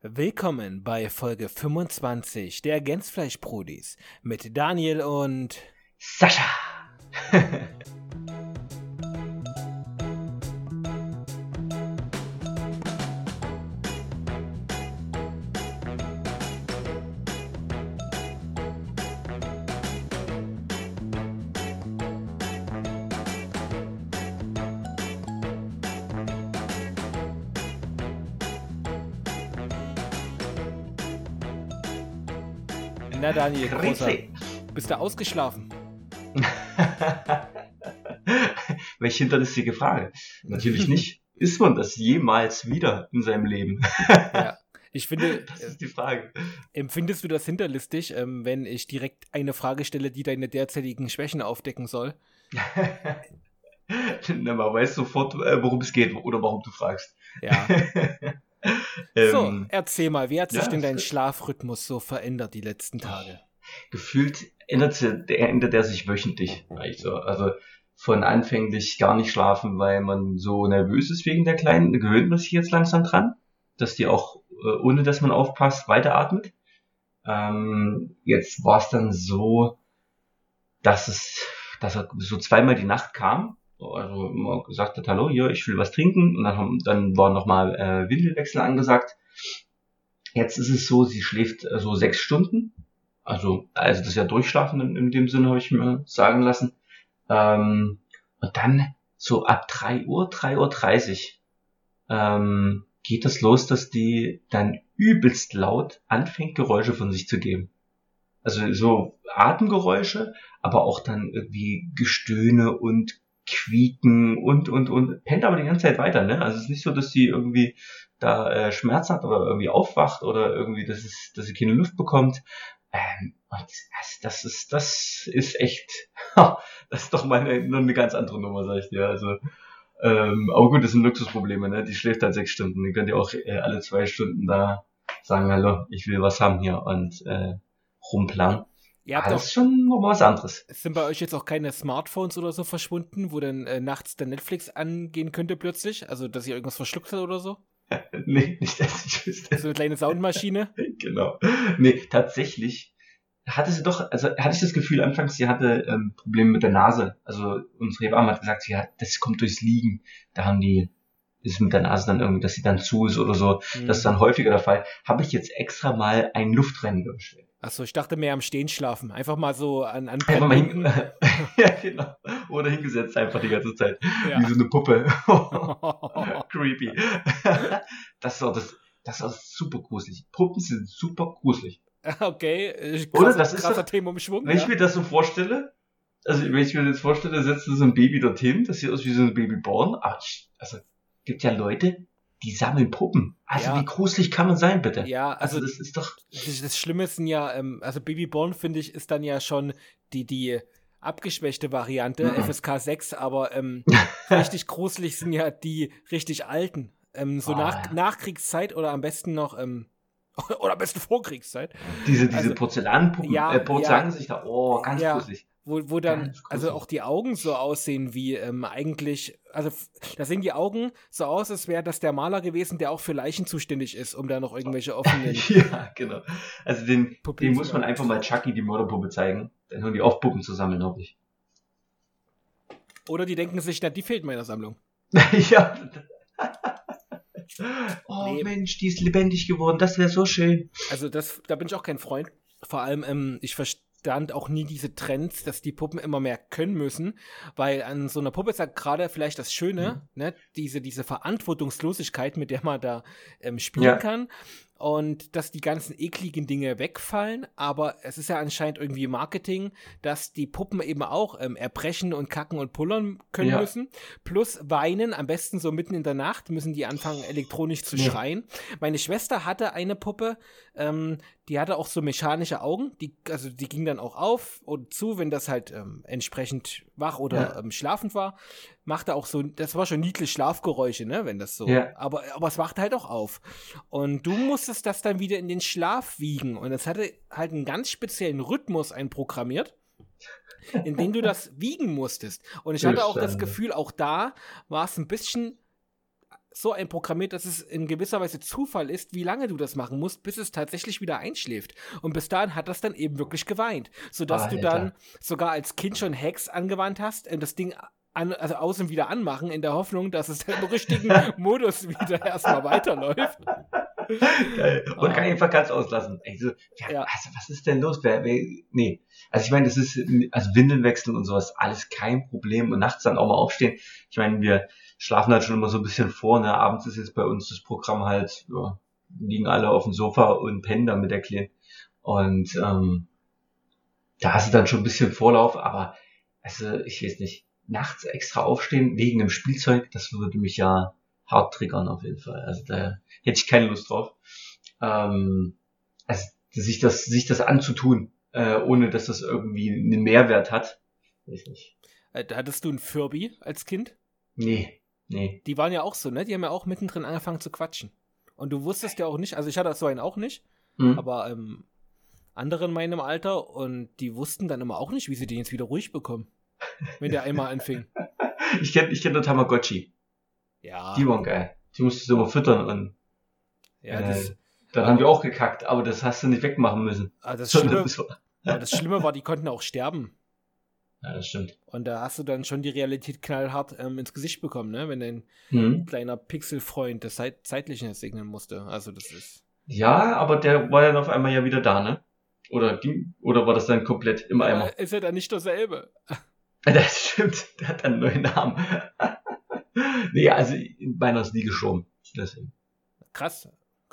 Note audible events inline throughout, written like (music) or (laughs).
Willkommen bei Folge 25 der Gänsfleisch-Brudis mit Daniel und Sascha. (laughs) Daniel, großer, bist du ausgeschlafen? (laughs) Welche hinterlistige Frage? Natürlich (laughs) nicht. Ist man das jemals wieder in seinem Leben? Ja. Ich finde, (laughs) Das ist die Frage. empfindest du das hinterlistig, ähm, wenn ich direkt eine Frage stelle, die deine derzeitigen Schwächen aufdecken soll? Na, man weiß sofort, äh, worum es geht oder warum du fragst. Ja. So, ähm, erzähl mal, wie hat sich ja, denn dein Schlafrhythmus so verändert die letzten Tage? gefühlt ändert, der, ändert er sich wöchentlich. eigentlich so. Also von anfänglich gar nicht schlafen, weil man so nervös ist wegen der Kleinen, gewöhnt man sich jetzt langsam dran, dass die auch, äh, ohne dass man aufpasst, weiteratmet. Ähm, jetzt war es dann so, dass es, dass er so zweimal die Nacht kam, also immer gesagt hat, hallo, hier, ich will was trinken, und dann, haben, dann war nochmal äh, Windelwechsel angesagt. Jetzt ist es so, sie schläft äh, so sechs Stunden, also, also das ist ja Durchschlafen in, in dem Sinne, habe ich mir sagen lassen. Ähm, und dann so ab 3 Uhr, 3 Uhr 30 ähm, geht das los, dass die dann übelst laut anfängt, Geräusche von sich zu geben. Also so Atemgeräusche, aber auch dann irgendwie Gestöhne und Quieken und, und, und. Pennt aber die ganze Zeit weiter, ne? Also es ist nicht so, dass sie irgendwie da äh, Schmerz hat oder irgendwie aufwacht oder irgendwie, dass, es, dass sie keine Luft bekommt. Ähm, und das, das ist, das ist echt, (laughs) das ist doch mal eine, eine ganz andere Nummer, sag ich dir. Also, ähm, aber gut, das sind Luxusprobleme, ne? Die schläft halt sechs Stunden. Die könnt ihr auch äh, alle zwei Stunden da sagen, hallo, ich will was haben hier und äh, rumplangen. Ihr habt doch das ist schon noch mal was anderes. Sind bei euch jetzt auch keine Smartphones oder so verschwunden, wo dann äh, nachts der Netflix angehen könnte plötzlich? Also, dass ihr irgendwas verschluckt hat oder so? (laughs) nee, nicht, dass ich wüsste. So eine kleine Soundmaschine? (laughs) genau. Nee, tatsächlich hatte sie doch, also hatte ich das Gefühl anfangs, sie hatte ähm, Probleme mit der Nase. Also unsere Hebamme hat gesagt, sie hat, das kommt durchs Liegen. Da haben die, ist mit der Nase dann irgendwie, dass sie dann zu ist oder so. Hm. Das ist dann häufiger der Fall. Habe ich jetzt extra mal ein Luftrennen bestellt. Achso, ich dachte mehr am Stehen schlafen. Einfach mal so an, an Einfach mal hin, (laughs) ja, genau. Oder hingesetzt einfach die ganze Zeit. Wie Ja. so eine Puppe. (laughs) Creepy. (laughs) das ist auch das, das ist super gruselig. Puppen sind super gruselig. okay, äh, Oder? krasser, Das ist krasser Themenumschwung. Wenn Ja. ich mir das so vorstelle, also wenn ich mir das vorstelle, setzt du so ein Baby dorthin, das sieht aus wie so ein Babyborn, aber ich, also gibt ja Leute, die sammeln Puppen. Also Ja. wie gruselig kann man sein, bitte? ja, Also also das ist doch, das, das Schlimme sind ja, ähm, also Babyborn finde ich, ist dann ja schon die, die abgeschwächte Variante, Mhm. FSK 6, aber ähm, (laughs) richtig gruselig sind ja die richtig alten. Ähm, so Ah, nach, ja. Nachkriegszeit oder am besten noch, ähm, (laughs) oder am besten Vorkriegszeit, diese, diese Also, Porzellanpuppen, ja, äh, Porzellansichter, oh, ganz Ja. gruselig. Wo, wo dann, also auch die Augen so aussehen wie ähm, eigentlich, also da sehen die Augen so aus, als wäre das der Maler gewesen, der auch für Leichen zuständig ist, um da noch irgendwelche offenen (laughs) ja, genau. Also den, Puppen den muss man einfach mal Chucky, die Mörderpuppe, zeigen. Dann hören die auf, Puppen zu sammeln, hoffe ich. Oder die denken sich, na, die fehlt meiner Sammlung. (laughs) ja. (laughs) Oh Nee. Mensch, die ist lebendig geworden, das wäre so schön. Also das, da bin ich auch kein Freund. Vor allem, ähm, ich verstand auch nie diese Trends, dass die Puppen immer mehr können müssen, weil an so einer Puppe ist ja gerade vielleicht das Schöne, ne, diese, diese Verantwortungslosigkeit, mit der man da ähm, spielen Ja. kann. Und dass die ganzen ekligen Dinge wegfallen, aber es ist ja anscheinend irgendwie Marketing, dass die Puppen eben auch ähm, erbrechen und kacken und pullern können Ja. müssen. Plus weinen, am besten so mitten in der Nacht, müssen die anfangen elektronisch zu Ja. schreien. Meine Schwester hatte eine Puppe, ähm, die hatte auch so mechanische Augen, die, also die ging dann auch auf und zu, wenn das halt ähm, entsprechend wach oder Ja. ähm, schlafend war. Machte auch so, das war schon niedlich Schlafgeräusche, ne, wenn das so. Ja. Aber, aber es wachte halt auch auf. Und du musstest das dann wieder in den Schlaf wiegen. Und es hatte halt einen ganz speziellen Rhythmus einprogrammiert, in dem du das (laughs) wiegen musstest. Und ich hatte auch das. Gefühl, auch da war es ein bisschen so einprogrammiert, dass es in gewisser Weise Zufall ist, wie lange du das machen musst, bis es tatsächlich wieder einschläft. Und bis dahin hat das dann eben wirklich geweint. Sodass Alter. du dann sogar als Kind schon Hacks angewandt hast, äh, das Ding an, also außen wieder anmachen, in der Hoffnung, dass es im richtigen (laughs) Modus wieder erstmal weiterläuft. Geil. Und Ah. kann einfach ganz auslassen. Ey, so, ja, Ja. Also, was ist denn los? Wer, wer, nee. Also ich meine, das ist, also Windeln wechseln und sowas, alles kein Problem. Und nachts dann auch mal aufstehen. Ich meine, wir schlafen halt schon immer so ein bisschen vor. Ne? Abends ist jetzt bei uns das Programm halt, ja, liegen alle auf dem Sofa und pennen da mit der Kleinen. Und ähm, da hast du dann schon ein bisschen Vorlauf, aber also ich weiß nicht, nachts extra aufstehen wegen dem Spielzeug, das würde mich ja hart triggern auf jeden Fall. Also da hätte ich keine Lust drauf. Ähm, also sich das, sich das anzutun, äh, ohne dass das irgendwie einen Mehrwert hat, weiß nicht. Äh, Hattest du ein Furby als Kind? Nee, nee. Die waren ja auch so, ne? Die haben ja auch mittendrin angefangen zu quatschen. Und du wusstest ja auch nicht, also ich hatte so einen auch nicht, Hm. aber ähm, andere in meinem Alter und die wussten dann immer auch nicht, wie sie den jetzt wieder ruhig bekommen, wenn der einmal anfing. Ich (laughs) kenne ich kenn nur Tamagotchi. Ja, Die waren geil. Die musstest du immer füttern und ja äh, das, dann haben die auch gekackt, aber das hast du nicht wegmachen müssen. ah, das, Schlimme, (laughs) das war, das Schlimme war, die konnten auch sterben. Ja, das stimmt. Und da hast du dann schon die Realität knallhart ähm, ins Gesicht bekommen, ne? Wenn dein Hm. kleiner Pixelfreund das Zeit Zeitliche segnen musste. Also das ist. Ja, aber der war dann auf einmal ja wieder da, ne? Oder ging, oder war das dann komplett im Eimer? Äh, ist ja dann nicht dasselbe. (laughs) Das stimmt, der hat einen neuen Namen. (laughs) nee, also meiner ist nie geschoben. Deswegen. Krass.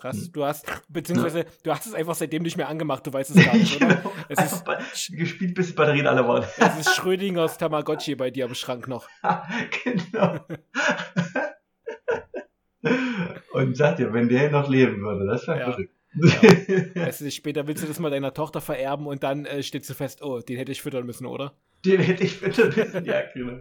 Krass. Hm. Du hast, beziehungsweise, du hast es einfach seitdem nicht mehr angemacht, du weißt es gar nicht, oder? (laughs) Es ist, gespielt, bis die Batterien alle waren. es ist Schrödingers Tamagotchi bei dir am Schrank noch. (laughs) genau. Und sagt dir, wenn der noch leben würde, das wäre Ja. verrückt. Weißt du, später willst du das mal deiner Tochter vererben und dann äh, steht sie fest, oh, den hätte ich füttern müssen, oder? Den hätte ich bitte wissen, ja, genau.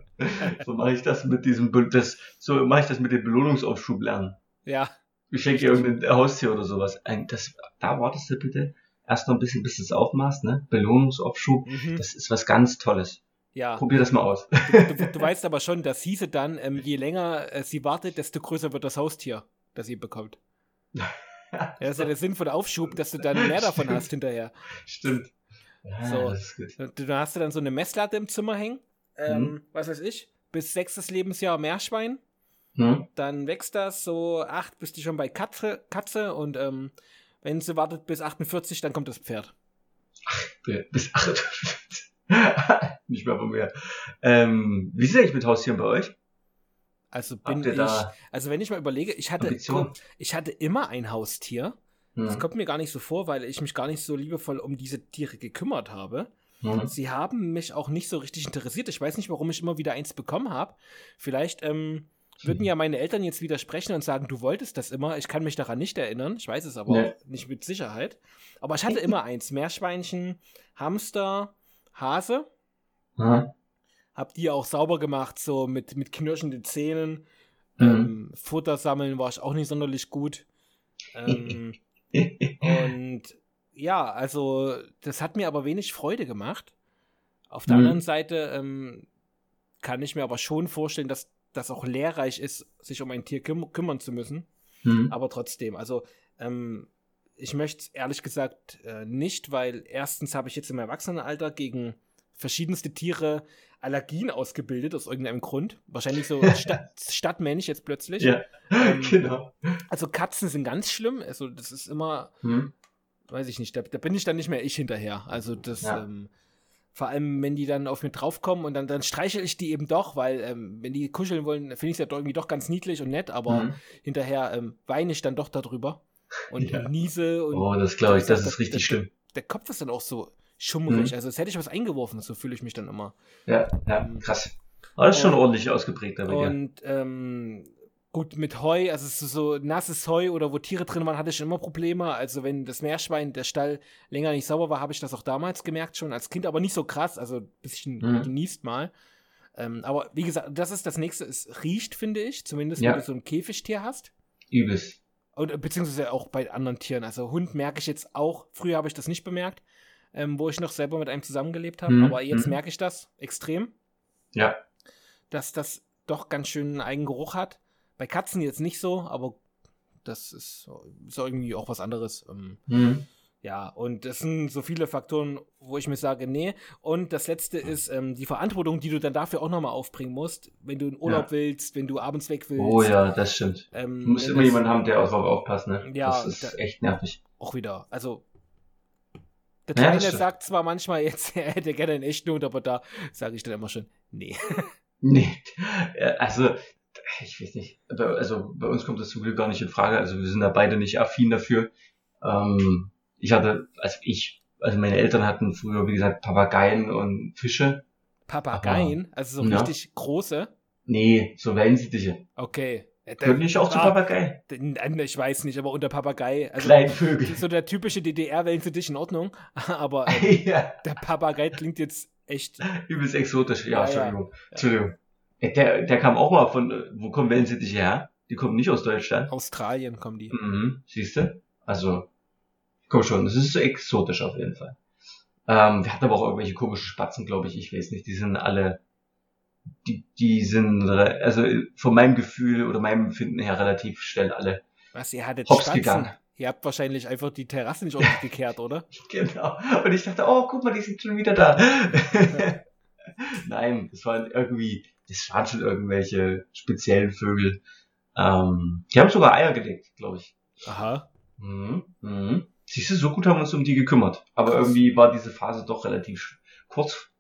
So mache ich das mit diesem, das, so mache ich das mit dem Belohnungsaufschub lernen. Ja. Ich schenke irgendein Haustier oder sowas. Ein, das, da wartest du bitte erst noch ein bisschen, bis du es aufmachst, ne? Belohnungsaufschub. Mhm. Das ist was ganz Tolles. Ja. Probier das mal aus. Du, du, du weißt aber schon, das hieße dann, ähm, je länger äh, sie wartet, desto größer wird das Haustier, das sie bekommt. (laughs) Ja, das ist ja der Sinn von Aufschub, dass du dann mehr davon hast hinterher. Stimmt. Ja, So. das ist gut. Du, da hast du dann so eine Messlatte im Zimmer hängen, ähm, Mhm. was weiß ich, bis sechstes Lebensjahr Meerschwein. Hm? Dann wächst das so acht, bist du schon bei Katze, Katze und ähm, wenn sie wartet bis 48, dann kommt das Pferd. Bis 58. (laughs) Nicht mehr von mir. Ähm, wie ist es eigentlich mit Haustieren bei euch? Also bin ich, da also wenn ich mal überlege, ich hatte, Ambitionen? ich hatte immer ein Haustier. Das Hm. kommt mir gar nicht so vor, weil ich mich gar nicht so liebevoll um diese Tiere gekümmert habe. Hm. Sie haben mich auch nicht so richtig interessiert. Ich weiß nicht, warum ich immer wieder eins bekommen habe. Vielleicht ähm, würden ja meine Eltern jetzt widersprechen und sagen, du wolltest das immer. Ich kann mich daran nicht erinnern. Ich weiß es aber Nee. auch nicht mit Sicherheit. Aber ich hatte immer eins. Meerschweinchen, Hamster, Hase. Hm. Hab die auch sauber gemacht, so mit, mit knirschenden Zähnen. Mhm. Ähm, Futter sammeln war ich auch nicht sonderlich gut. Ähm, (laughs) und ja, also das hat mir aber wenig Freude gemacht. Auf der Mhm. anderen Seite ähm, kann ich mir aber schon vorstellen, dass das auch lehrreich ist, sich um ein Tier küm kümmern zu müssen. Hm. Aber trotzdem, also ähm, ich möchte es ehrlich gesagt äh, nicht, weil erstens habe ich jetzt im Erwachsenenalter gegen verschiedenste Tiere Allergien ausgebildet aus irgendeinem Grund. Wahrscheinlich so (laughs) Stadt, Stadtmensch jetzt plötzlich. Ja, Ähm, (laughs) genau. Also Katzen sind ganz schlimm. Also das ist immer, Hm. weiß ich nicht, da, da bin ich dann nicht mehr ich hinterher. Also das, Ja. ähm, vor allem wenn die dann auf mich draufkommen und dann, dann streichel ich die eben doch, weil ähm, wenn die kuscheln wollen, finde ich es ja doch irgendwie doch ganz niedlich und nett, aber Hm. hinterher ähm, weine ich dann doch darüber und Ja. niese und Oh, das glaube ich, das ist richtig der, schlimm. Der Kopf ist dann auch so schummrig, Mhm. also als hätte ich was eingeworfen, so fühle ich mich dann immer. Ja, ja, Ähm, krass. Aber das ist schon ordentlich ausgeprägt dir. Und ähm, gut, mit Heu, also ist so nasses Heu oder wo Tiere drin waren, hatte ich schon immer Probleme. Also wenn das Meerschwein, der Stall länger nicht sauber war, habe ich das auch damals gemerkt schon als Kind, aber nicht so krass, also ein bisschen Mhm. genießt mal. Ähm, aber wie gesagt, das ist das nächste, es riecht, finde ich, zumindest Ja. wenn du so ein Käfigtier hast. Übelst. Und, beziehungsweise auch bei anderen Tieren. Also Hund merke ich jetzt auch, früher habe ich das nicht bemerkt, ähm, wo ich noch selber mit einem zusammengelebt habe, Mhm, aber jetzt mhm. merke ich das extrem Ja. dass das doch ganz schön einen Eigengeruch hat. Bei Katzen jetzt nicht so, aber das ist, ist irgendwie auch was anderes. Ähm, Mhm. Ja, und das sind so viele Faktoren, wo ich mir sage, nee. Und das letzte ist ähm, die Verantwortung, die du dann dafür auch nochmal aufbringen musst, wenn du in Urlaub Ja. willst, wenn du abends weg willst. Oh ja, das stimmt. Ähm, Du musst immer jemanden haben, der auch drauf aufpasst, ne? Ja, das ist da- echt nervig. Auch wieder. Also, der Ja, Kleine stimmt. sagt zwar manchmal jetzt, (laughs) er hätte gerne einen echten Hund, aber da sage ich dann immer schon, nee. (laughs) Nee, also, ich weiß nicht. Also, bei uns kommt das zum Glück gar nicht in Frage. Also, wir sind da beide nicht affin dafür. Ähm, ich hatte, also ich, also meine Eltern hatten früher, wie gesagt, Papageien und Fische. Papageien, also so Ja. richtig große. Nee, so Wellensittiche. Okay. Gehört nicht auch zu ah, Papagei? Ich weiß nicht, aber unter Papagei, also Kleine Vögel. so der typische DDR-Wellensittich in Ordnung, (laughs) aber (laughs) äh, ja, der Papagei klingt jetzt echt übelst exotisch. Ja, Ja, ja. Entschuldigung. Der, der kam auch mal von, wo kommen Wellensittiche her? Die kommen nicht aus Deutschland. Australien kommen die. Mhm, siehst du? Also, komm schon, das ist so exotisch auf jeden Fall. Ähm, der hat aber auch irgendwelche komischen Spatzen, glaube ich, ich weiß nicht, die sind alle, die, die sind, also von meinem Gefühl oder meinem Empfinden her relativ schnell alle. Was, ihr hattet Hops Spatzen? gegangen. Ihr habt wahrscheinlich einfach die Terrasse nicht ordentlich gekehrt, (laughs) oder? Genau. Und ich dachte, oh, guck mal, die sind schon wieder da. Nein, das waren irgendwie, das waren schon irgendwelche speziellen Vögel. Ähm, die haben sogar Eier gelegt, glaube ich. Aha. Mhm. Mhm. Siehst du, so gut haben wir uns um die gekümmert. Aber Krass. irgendwie war diese Phase doch relativ kurz.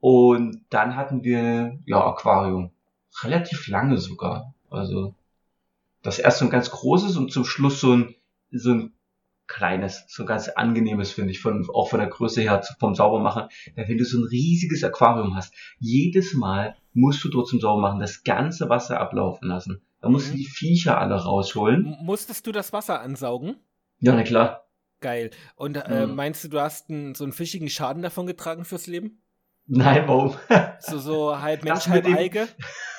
Und dann hatten wir, ja, Aquarium. Relativ lange sogar. Also, das erst so ein ganz großes und zum Schluss so ein, so ein kleines, so ein ganz angenehmes, finde ich, von, auch von der Größe her, vom Saubermachen. Denn wenn du so ein riesiges Aquarium hast, jedes Mal musst du dort zum Saubermachen das ganze Wasser ablaufen lassen. Da musst du Mhm. die Viecher alle rausholen. Musstest du das Wasser ansaugen? Ja, na klar. Geil. Und äh, Mhm. meinst du, du hast einen, so einen fischigen Schaden davon getragen fürs Leben? Nein, warum? (laughs) So, so halb Mensch, halb mit dem- Alge?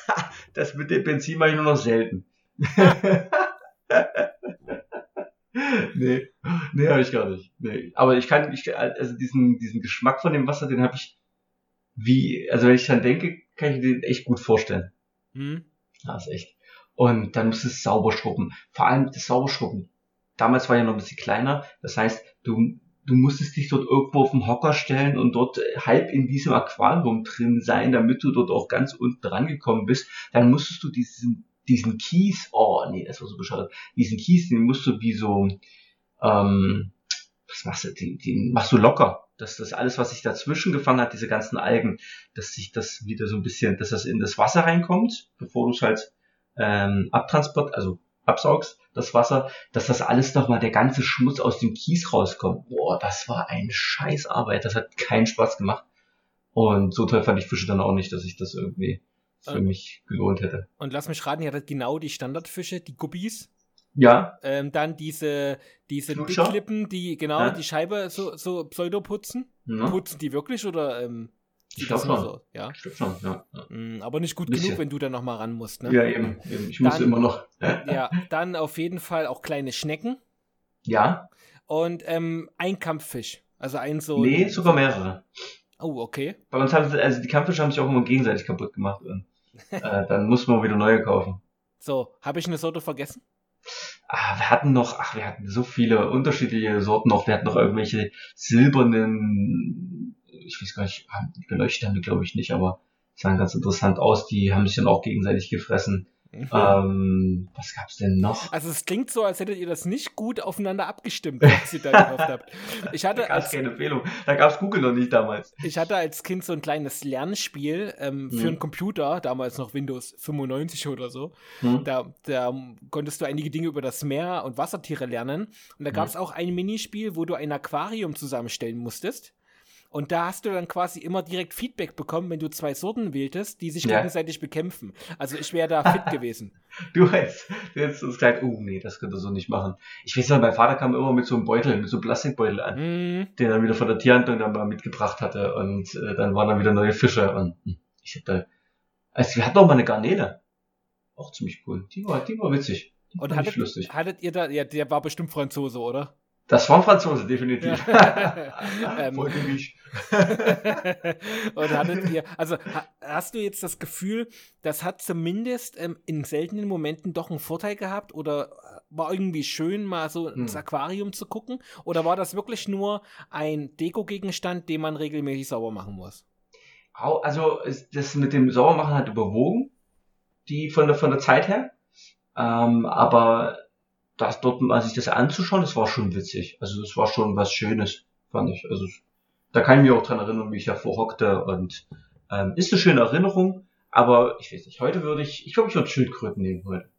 (laughs) Das mit dem Benzin mache ich nur noch selten. (laughs) (laughs) nee, nee, habe ich gar nicht. Nee. Aber ich kann, ich, also diesen, diesen Geschmack von dem Wasser, den habe ich wie, also wenn ich dran denke, kann ich mir den echt gut vorstellen. Hm? Das ist echt. Und dann muss es sauber schrubben. Vor allem das Sauberschrubben. Damals war ja noch ein bisschen kleiner. Das heißt, du, du musstest dich dort irgendwo auf den Hocker stellen und dort halb in diesem Aquarium drin sein, damit du dort auch ganz unten rangekommen bist. Dann musstest du diesen, diesen Kies, oh nee, das war so bescheuert, diesen Kies, den musst du wie so, ähm, was machst du, den, den machst du locker. Dass das alles, was sich dazwischen gefangen hat, diese ganzen Algen, dass sich das wieder so ein bisschen, dass das in das Wasser reinkommt, bevor du es halt ähm, abtransport, also absaugst, das Wasser, dass das alles nochmal, der ganze Schmutz aus dem Kies rauskommt. Boah, das war ein scheiß Arbeit, das hat keinen Spaß gemacht. Und so toll fand ich Fische dann auch nicht, dass ich das irgendwie für Äh. mich gelohnt hätte. Und lass mich raten, ihr hattet genau die Standardfische, die Guppies. Ja, Ähm, dann diese, diese? Dicklippen, die genau Ja. die Scheibe so, so pseudo putzen. ne? Putzen die wirklich oder ähm, Ich sieht glaub das nur schon. so? Ja. Stimmt schon, ja. Ja, Mm, aber nicht gut Bisschen. genug, wenn du da nochmal ran musst, ne? ja eben, eben. Ich muss Dann- immer noch. Ja, (laughs) dann auf jeden Fall auch kleine Schnecken Ja, und ähm, ein Kampffisch. Also ein so. nee, sogar mehrere. Oh, okay. Bei uns haben sie, also die Kampffische haben sich auch immer gegenseitig kaputt gemacht. Und, (laughs) äh, dann muss man wieder neue kaufen. So, habe ich eine Sorte vergessen? Ah, wir hatten noch, ach, wir hatten so viele unterschiedliche Sorten noch. Wir hatten noch irgendwelche silbernen, ich weiß gar nicht, geleuchtet haben die glaube ich nicht, aber sahen ganz interessant aus. Die haben sich dann auch gegenseitig gefressen. Ähm, was gab's denn noch? Also es klingt so, als hättet ihr das nicht gut aufeinander abgestimmt, was ihr da gekauft habt. (laughs) Ich Da hatte, gab's als, keine Empfehlung. Da gab's Google noch nicht damals. ich hatte als Kind so ein kleines Lernspiel ähm, für Mhm. einen Computer, damals noch Windows 95 oder so. Hm? Da, da konntest du einige Dinge über das Meer und Wassertiere lernen. Und da Mhm. gab es auch ein Minispiel, wo du ein Aquarium zusammenstellen musstest. Und da hast du dann quasi immer direkt Feedback bekommen, wenn du zwei Sorten wähltest, die sich Ja. gegenseitig bekämpfen. Also ich wäre da fit (laughs) gewesen. Du hättest, du hättest uns gesagt, oh nee, das könnt ihr so nicht machen. Ich weiß noch, mein Vater kam immer mit so einem Beutel, mit so einem Plastikbeutel an. Hm, den er wieder von der Tierhandlung dann mal mitgebracht hatte und äh, dann waren dann wieder neue Fische und hm, ich hatte, also wir hatten auch mal eine Garnele. Auch ziemlich cool. Die war, die war witzig. Die Und ich hattet, lustig. hattet ihr da, ja, der war bestimmt Franzose, oder? Das war ein Franzose, definitiv. (laughs) ähm, mich. (laughs) und hattet ihr, also ha, hast du jetzt das Gefühl, das hat zumindest ähm, in seltenen Momenten doch einen Vorteil gehabt oder war irgendwie schön, mal so ins Hm. Aquarium zu gucken? Oder war das wirklich nur ein Deko-Gegenstand, den man regelmäßig sauber machen muss? Also das mit dem Sauermachen hat überwogen, die von der von der Zeit her. Ähm, aber das dort mal sich das anzuschauen, das war schon witzig. Also das war schon was Schönes, fand ich. Also da kann ich mich auch dran erinnern, wie ich davor hockte und ähm, ist eine schöne Erinnerung. Aber ich weiß nicht, heute würde ich, ich glaube, ich würde Schildkröten nehmen heute.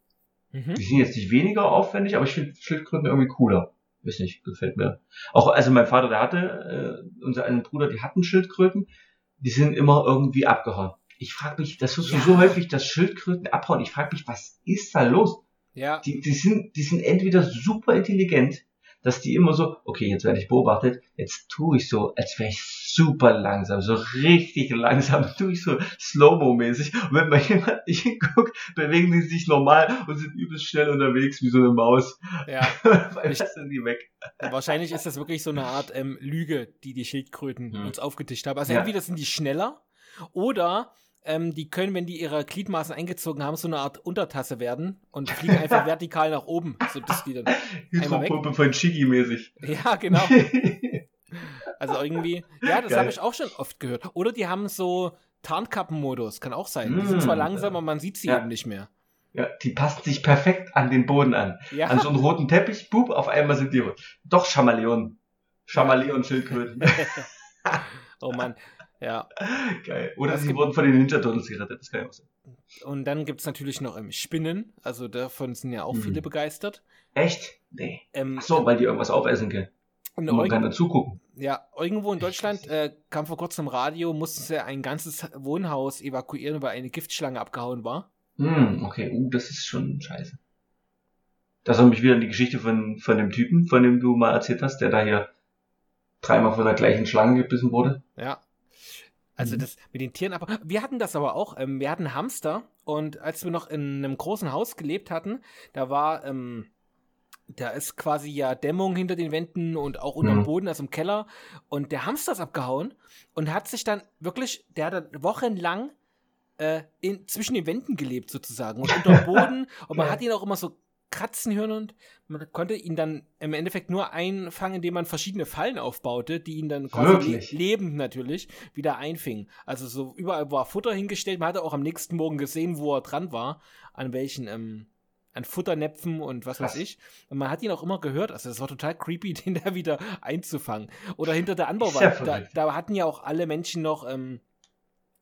Mhm. Die sind jetzt nicht weniger aufwendig, aber ich finde Schildkröten irgendwie cooler. Weiß nicht, gefällt mir. Auch, also mein Vater, der hatte, äh, unser einen Bruder, die hatten Schildkröten, die sind immer irgendwie abgehauen. Ich frage mich, das du Ja. so häufig, dass Schildkröten abhauen. Ich frage mich, was ist da los? Ja, Die, die sind, die sind entweder super intelligent, dass die immer so, okay, jetzt werde ich beobachtet, jetzt tue ich so, als wäre ich super langsam, so richtig langsam, (laughs) tue ich so Slow-Mo-mäßig. Und wenn mal jemand (laughs) nicht hinguckt, bewegen die sich normal und sind übelst schnell unterwegs wie so eine Maus. ja. (laughs) Ich- sind die weg. Wahrscheinlich ist das wirklich so eine Art ähm, Lüge, die die Schildkröten Hm. uns aufgetischt haben. Also Ja. entweder sind die schneller oder ähm, die können, wenn die ihre Gliedmaßen eingezogen haben, so eine Art Untertasse werden und fliegen einfach (laughs) vertikal nach oben, sodass die dann. Hydropumpe von Chigi mäßig. (laughs) Ja, genau. (laughs) Also irgendwie, ja, das habe ich auch schon oft gehört. Oder die haben so Tarnkappenmodus, kann auch sein. Die sind Mm. zwar langsam, aber man sieht sie Ja. eben nicht mehr. ja, die passen sich perfekt an den Boden an. Ja, An so einen roten Teppich, boop, auf einmal sind die doch Chameleon. Chameleon-Schildkröten. oh Mann. Ja. Geil. Oder sie wurden von den Ninja Turtles gerettet, das kann ja auch sein. Und dann gibt es natürlich noch ähm, Spinnen. Also davon sind ja auch Mhm. viele begeistert. Echt? Nee. Ähm, Ach so, weil die irgendwas aufessen können. und Und man kann da zugucken. ja, irgendwo in Deutschland äh, kam vor kurzem im Radio, mussten sie ein ganzes Wohnhaus evakuieren, weil eine Giftschlange abgehauen war. Hm, okay, uh, das ist schon scheiße. Das hat mich wieder an die Geschichte von, von dem Typen, von dem du mal erzählt hast, der da hier dreimal von der gleichen Schlange gebissen wurde. Ja. Also Mhm. das mit den Tieren, aber wir hatten das aber auch. Ähm, wir hatten Hamster und als wir noch in einem großen Haus gelebt hatten, da war, ähm, da ist quasi ja Dämmung hinter den Wänden und auch unter dem Mhm. Boden, also im Keller. Und der Hamster ist abgehauen und hat sich dann wirklich, der hat dann wochenlang äh, in, zwischen den Wänden gelebt sozusagen und unter dem (laughs) Boden. und man hat ihn auch immer so kratzen hören und man konnte ihn dann im Endeffekt nur einfangen, indem man verschiedene Fallen aufbaute, die ihn dann Wirklich? lebend natürlich wieder einfingen. Also so überall war Futter hingestellt. Man hatte auch am nächsten Morgen gesehen, wo er dran war, an welchen ähm, an Futternäpfen und was weiß Krass. ich. Und man hat ihn auch immer gehört. Also das war total creepy, (laughs) den da wieder einzufangen. Oder hinter der ja Anbauwand. Da, da hatten ja auch alle Menschen noch ähm,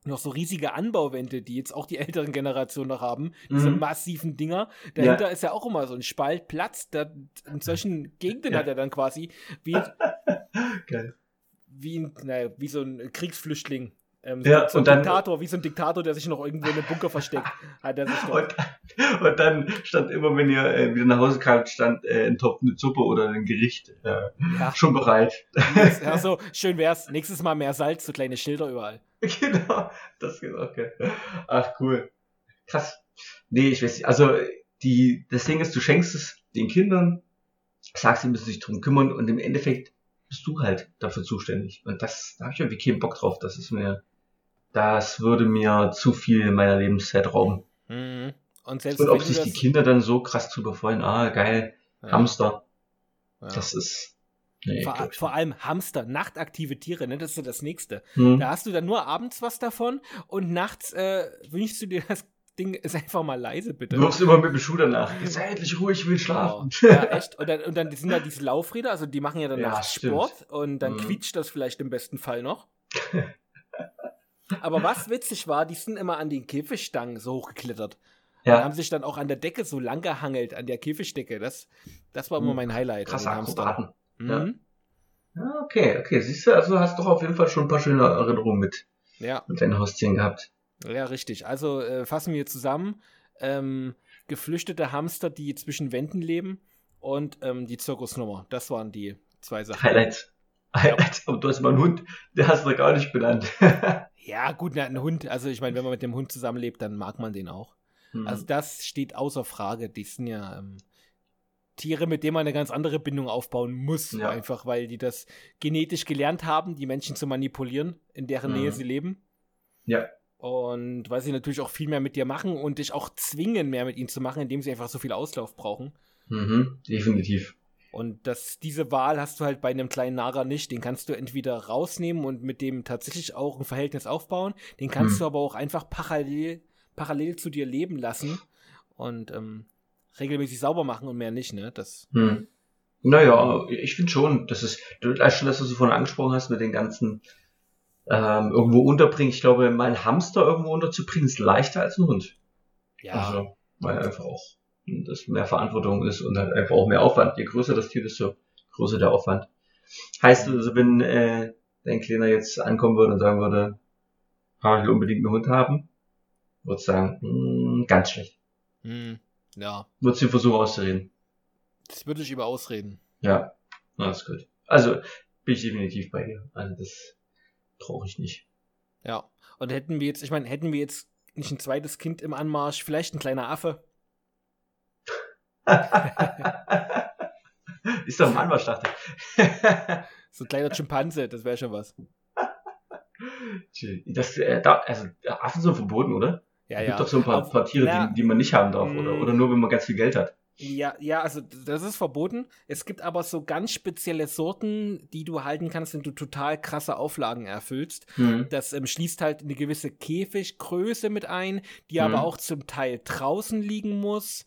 noch so riesige Anbauwände, die jetzt auch die (laughs) älteren Generationen noch haben, diese Mhm. massiven Dinger. Dahinter ist ja auch immer so ein Spalt Platz. Da, in solchen Gegenden Ja. hat er dann quasi wie, (laughs) Geil. wie, ein, naja, wie so ein Kriegsflüchtling. Ähm, Ja, so ein dann- Diktator, wie so ein Diktator, der sich noch irgendwo in einem Bunker versteckt. Hat er sich. (laughs) Und, und dann stand immer, wenn ihr äh, wieder nach Hause kamt, stand äh, ein Topf mit Suppe oder ein Gericht äh, Ja, schon bereit. ja, so schön wär's. Nächstes Mal mehr Salz, so kleine Schilder überall. (laughs) genau, das geht auch geil. Ach, cool. Krass. Nee, ich weiß nicht. Also, die, das Ding ist, du schenkst es den Kindern, sagst, sie müssen sich drum kümmern und im Endeffekt bist du halt dafür zuständig. Und das, da habe ich irgendwie keinen Bock drauf. Das ist mir, das würde mir zu viel meiner Lebenszeit rauben. Mhm. Und selbst Und ob sich die Kinder dann so krass drüber freuen, ah, geil, Ja, Hamster, ja. das ist, nee, vor, vor allem Hamster, nachtaktive Tiere, ne? das ist ja das Nächste. Hm. Da hast du dann nur abends was davon und nachts äh, wünschst du dir, das Ding (laughs) ist einfach mal leise, bitte. Du wirfst immer mit dem Schuh danach. Jetzt endlich ruhig, ich will schlafen. Wow. Ja, (laughs) echt. Und dann, und dann sind da diese Laufräder, also die machen ja dann Ja. Sport und dann Mhm. quietscht das vielleicht im besten Fall noch. (laughs) Aber was witzig war, die sind immer an den Käfigstangen so hochgeklettert. Und Ja, haben sich dann auch an der Decke so lang gehangelt, an der Käfigdecke. Das, das war immer Mhm. mein Highlight. krasse an den Hamstern. Akrobaten. Mhm. Ja, okay, okay. Siehst du, also hast du doch auf jeden Fall schon ein paar schöne Erinnerungen mit, Ja. mit deinen Haustieren gehabt. Ja, richtig. Also äh, fassen wir zusammen. Ähm, geflüchtete Hamster, die zwischen Wänden leben und ähm, die Zirkusnummer. Das waren die zwei Sachen. Highlights. Highlights. Aber du hast mal einen Hund, der hast du gar nicht benannt. (laughs) Ja, gut, na, ein Hund. Also ich meine, wenn man mit dem Hund zusammenlebt, dann mag man den auch. Hm. Also das steht außer Frage. Die sind ja, ähm, Tiere, mit denen man eine ganz andere Bindung aufbauen muss, Ja. einfach weil die das genetisch gelernt haben, die Menschen zu manipulieren, in deren Mhm. Nähe sie leben. Ja. Und weil sie natürlich auch viel mehr mit dir machen und dich auch zwingen, mehr mit ihnen zu machen, indem sie einfach so viel Auslauf brauchen. Mhm, definitiv. Und das, diese Wahl hast du halt bei einem kleinen Nara nicht. Den kannst du entweder rausnehmen und mit dem tatsächlich auch ein Verhältnis aufbauen. Den kannst Hm. du aber auch einfach parallel, parallel zu dir leben lassen und ähm, regelmäßig sauber machen und mehr nicht, ne? Das, Hm. Naja, ich finde schon, dass es, du weißt schon, dass du so vorhin angesprochen hast mit den ganzen ähm, irgendwo unterbringen. Ich glaube, mein Hamster irgendwo unterzubringen ist leichter als ein Hund. ja. Also, weil einfach auch das mehr Verantwortung ist und halt einfach auch mehr Aufwand. Je größer das Tier, desto größer der Aufwand. Heißt also, wenn äh, dein Kleiner jetzt ankommen würde und sagen würde, "Ah, ich will unbedingt einen Hund haben, würdest sagen, "Mm, ganz schlecht. Hm, ja. Würdest du versuchen auszureden. Das würde ich über ausreden. Ja, na, ist gut. Also, bin ich definitiv bei dir. Also, das brauche ich nicht. Ja. Und hätten wir jetzt, ich meine, hätten wir jetzt nicht ein zweites Kind im Anmarsch, vielleicht ein kleiner Affe. (laughs) ist doch ein Anmarsch, dachte (laughs) So ein kleiner Schimpanse, das wäre schon was. ich. das, äh, da, also, Affen sind verboten, oder? Ja, Es ja. gibt doch so ein paar, Auf- paar Tiere, na, die, die man nicht haben darf, Mm. oder? Oder nur, wenn man ganz viel Geld hat. Ja, ja, also das ist verboten. Es gibt aber so ganz spezielle Sorten, die du halten kannst, wenn du total krasse Auflagen erfüllst. Hm. Das ähm, schließt halt eine gewisse Käfiggröße mit ein, die Mhm. aber auch zum Teil draußen liegen muss.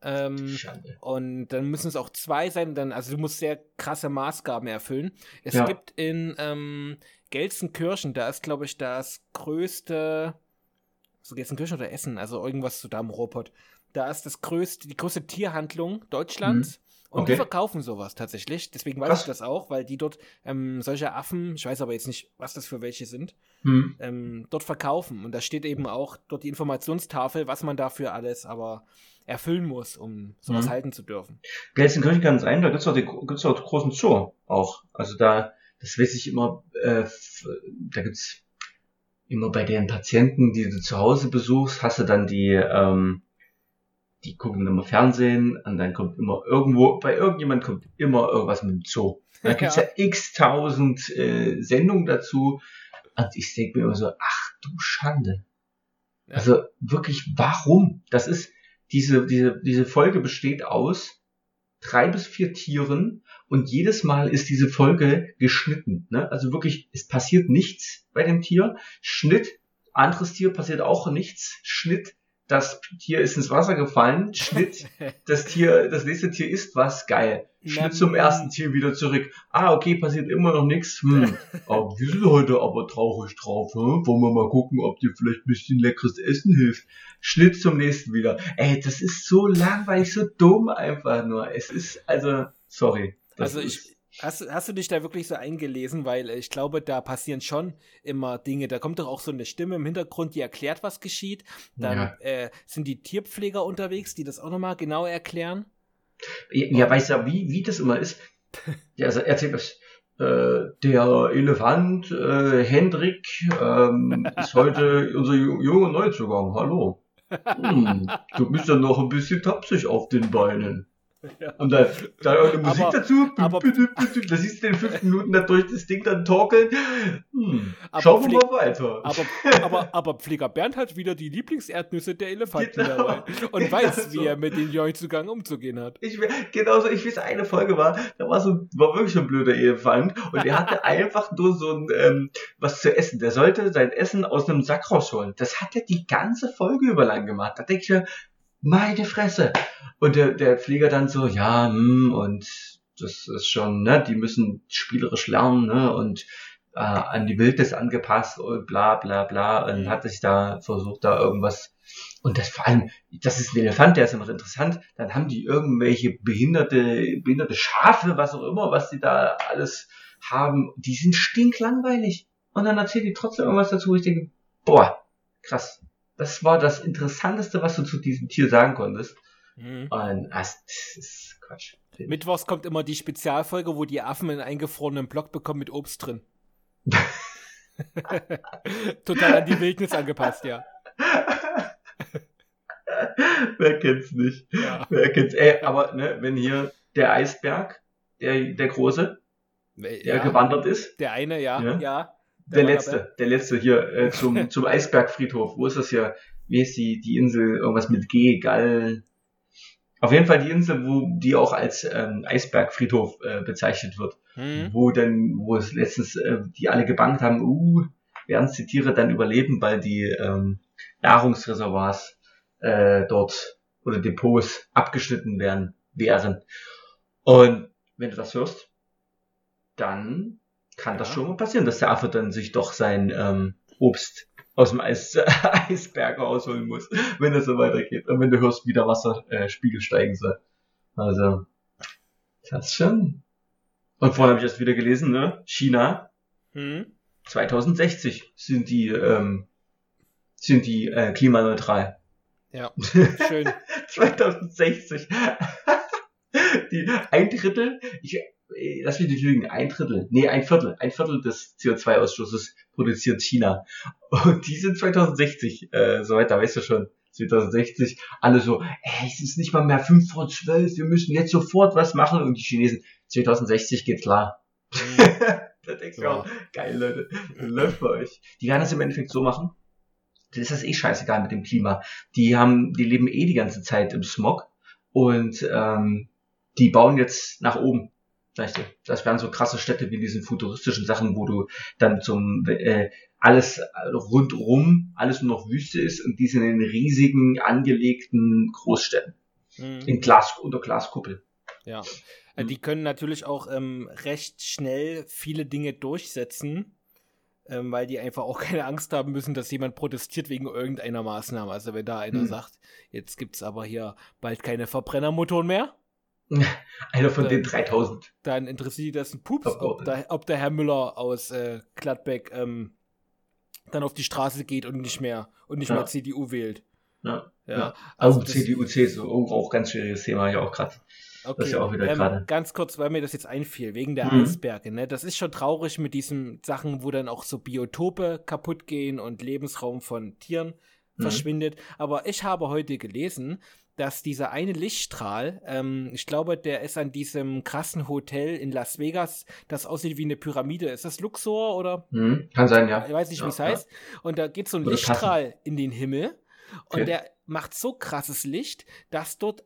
Ähm, und dann müssen es auch zwei sein. Dann, also du musst sehr krasse Maßgaben erfüllen. Es Ja. gibt in ähm, Gelsenkirchen, da ist, glaube ich, das größte, so Gelsenkirchen oder Essen, also irgendwas zu da am Ruhrpott. Da ist das größte, die größte Tierhandlung Deutschlands. Und die Okay. verkaufen sowas tatsächlich. Deswegen weiß Krass. ich das auch, weil die dort ähm, solche Affen, ich weiß aber jetzt nicht, was das für welche sind, Hm. ähm, dort verkaufen. Und da steht eben auch dort die Informationstafel, was man dafür alles aber erfüllen muss, um sowas Mhm. halten zu dürfen. Gelsenkirchen kann sein, da gibt's auch, den- gibt's auch großen Zoo auch. Also da, das weiß ich immer, äh, da gibt's immer bei den Patienten, die du zu Hause besuchst, hast du dann die, ähm, die gucken immer Fernsehen und dann kommt immer irgendwo, bei irgendjemand kommt immer irgendwas mit dem Zoo. Da gibt's ja, x tausend äh, Sendungen dazu. Und ich denke mir immer so, ach du Schande. Ja. Also wirklich, warum? Das ist, diese, diese, diese Folge besteht aus drei bis vier Tieren und jedes Mal ist diese Folge geschnitten. Ne? Also wirklich, es passiert nichts bei dem Tier. Schnitt, anderes Tier passiert auch nichts. Schnitt, das Tier ist ins Wasser gefallen. Schnitt, (laughs) das Tier, das nächste Tier isst was, geil. Schnitt zum ersten Tier wieder zurück. Ah, okay, passiert immer noch nichts. Hm. Aber (laughs) wir sind heute aber traurig drauf. Hm? Wollen wir mal gucken, ob dir vielleicht ein bisschen leckeres Essen hilft. Schnitt zum nächsten wieder. Ey, das ist so langweilig, so dumm einfach nur. Es ist, also, sorry. Das Also ich, hast, hast du dich da wirklich so eingelesen, weil äh, ich glaube, da passieren schon immer Dinge. Da kommt doch auch so eine Stimme im Hintergrund, die erklärt, was geschieht. Dann Ja. äh, sind die Tierpfleger unterwegs, die das auch nochmal genau erklären. Ja, ja weißt du, wie, wie das immer ist? Ja, also erzähl was. Äh, der Elefant äh, Hendrik ähm, ist heute unser ju- junger Neuzugang. Hallo. Hm, du bist ja noch ein bisschen tapsig auf den Beinen. (laughs) Ja. Und dann, dann auch eine Musik Aber- dazu. aber- da siehst du in fünf Minuten da durch das Ding dann torkeln. Hm, schauen wir mal weiter. Aber, (laughs) aber, aber Pfleger Bernd hat wieder die Lieblingserdnüsse der Elefanten Genau. dabei und (laughs) weiß, Genau wie so. er mit den Neuzugang umzugehen hat. Ich, we- genauso, ich weiß, eine Folge war, da war so, war wirklich so ein blöder Elefant und der hatte einfach nur so ein, ähm, was zu essen. Der sollte sein Essen aus einem Sack rausholen. Das hat er die ganze Folge über lang gemacht. Da denke ich mir, meine Fresse. Und der, der Pfleger dann so, ja, hm, und das ist schon, ne, die müssen spielerisch lernen, ne, und äh, an die Wildnis angepasst und bla bla bla und Mhm. hat sich da versucht, da irgendwas und das vor allem, das ist ein Elefant, der ist ja noch interessant. Dann haben die irgendwelche behinderte, behinderte Schafe, was auch immer, was die da alles haben. Die sind stinklangweilig. Und dann erzählen die trotzdem irgendwas dazu, wo ich denke, boah, krass. Das war das Interessanteste, was du zu diesem Tier sagen konntest. Mhm. Und das, das ist Quatsch. Mittwochs kommt immer die Spezialfolge, wo die Affen einen eingefrorenen Block bekommen mit Obst drin. (laughs) Total an die Wildnis angepasst, ja. Wer kennt's nicht? Ja. Wer kennt's? Ey, aber ne, wenn hier der Eisberg, der, der große, der ja. gewandert ist. Der eine, ja, ja. ja der, der letzte, der letzte hier äh, zum, (laughs) zum Eisbergfriedhof. Wo ist das hier? Wie ist die, die Insel? Irgendwas mit G, Gall. Auf jeden Fall die Insel, wo die auch als ähm, Eisbergfriedhof äh, bezeichnet wird. Mhm. Wo dann, wo es letztens äh, die alle gebankt haben, uh, werden die Tiere dann überleben, weil die ähm, Nahrungsreservoirs äh, dort oder Depots abgeschnitten werden wären. Und wenn du das hörst, dann kann ja. das schon mal passieren, dass der Affe dann sich doch sein ähm, Obst aus dem Eis, äh, (laughs) Eisberg rausholen muss, wenn es so weitergeht. Und wenn du hörst, wie der Wasserspiegel äh, steigen soll. Also, das schon. Und vorhin habe ich das wieder gelesen, ne? China. Hm. 2060 sind die, ähm, sind die äh, klimaneutral. Ja, (laughs) schön. 2060. (laughs) die ein Drittel, ich, lass mich nicht lügen, ein Drittel, nee, ein Viertel, ein Viertel des CO2-Ausstoßes produziert China. Und die sind 2060, äh, soweit, da weißt du schon, 2060, alle so, ey, es ist nicht mal mehr 5 vor 12, wir müssen jetzt sofort was machen. Und die Chinesen, 2060 geht klar. Mhm. (laughs) da denkst du ja. auch, geil, Leute, läuft bei euch. Die werden das im Endeffekt so machen, dann ist das eh scheißegal mit dem Klima. Die haben, die leben eh die ganze Zeit im Smog und ähm, die bauen jetzt nach oben. Das wären so krasse Städte wie diesen futuristischen Sachen, wo du dann zum äh, alles rundrum, alles nur noch Wüste ist und die sind in riesigen, angelegten Großstädten. Mhm. In Glas, unter Glaskuppel. Ja. Mhm. Die können natürlich auch ähm, recht schnell viele Dinge durchsetzen, ähm, weil die einfach auch (laughs) keine Angst haben müssen, dass jemand protestiert wegen irgendeiner Maßnahme. Also wenn da einer mhm. sagt, jetzt gibt es aber hier bald keine Verbrennermotoren mehr, (laughs) Einer von dann, den 3000. Dann interessiert das ein Pups, ob, da, ob, der Herr Müller aus äh, Gladbeck ähm, dann auf die Straße geht und nicht mehr und nicht ja. mehr CDU wählt. Ja. ja. ja. Also, CDU, CSU, auch ganz schwieriges Thema ja auch gerade. Okay. Ja auch wieder ähm. Ganz kurz, weil mir das jetzt einfiel, wegen der mhm. Eisberge, ne? Das ist schon traurig mit diesen Sachen, wo dann auch so Biotope kaputt gehen und Lebensraum von Tieren mhm. verschwindet. Aber ich habe heute gelesen, dass dieser eine Lichtstrahl, ähm, ich glaube, der ist an diesem krassen Hotel in Las Vegas, das aussieht wie eine Pyramide. Ist das Luxor oder? Hm, kann sein, ja. Ich weiß nicht, wie es ja, heißt. Und da geht so ein oder Lichtstrahl passen. in den Himmel und okay. der macht so krasses Licht, dass dort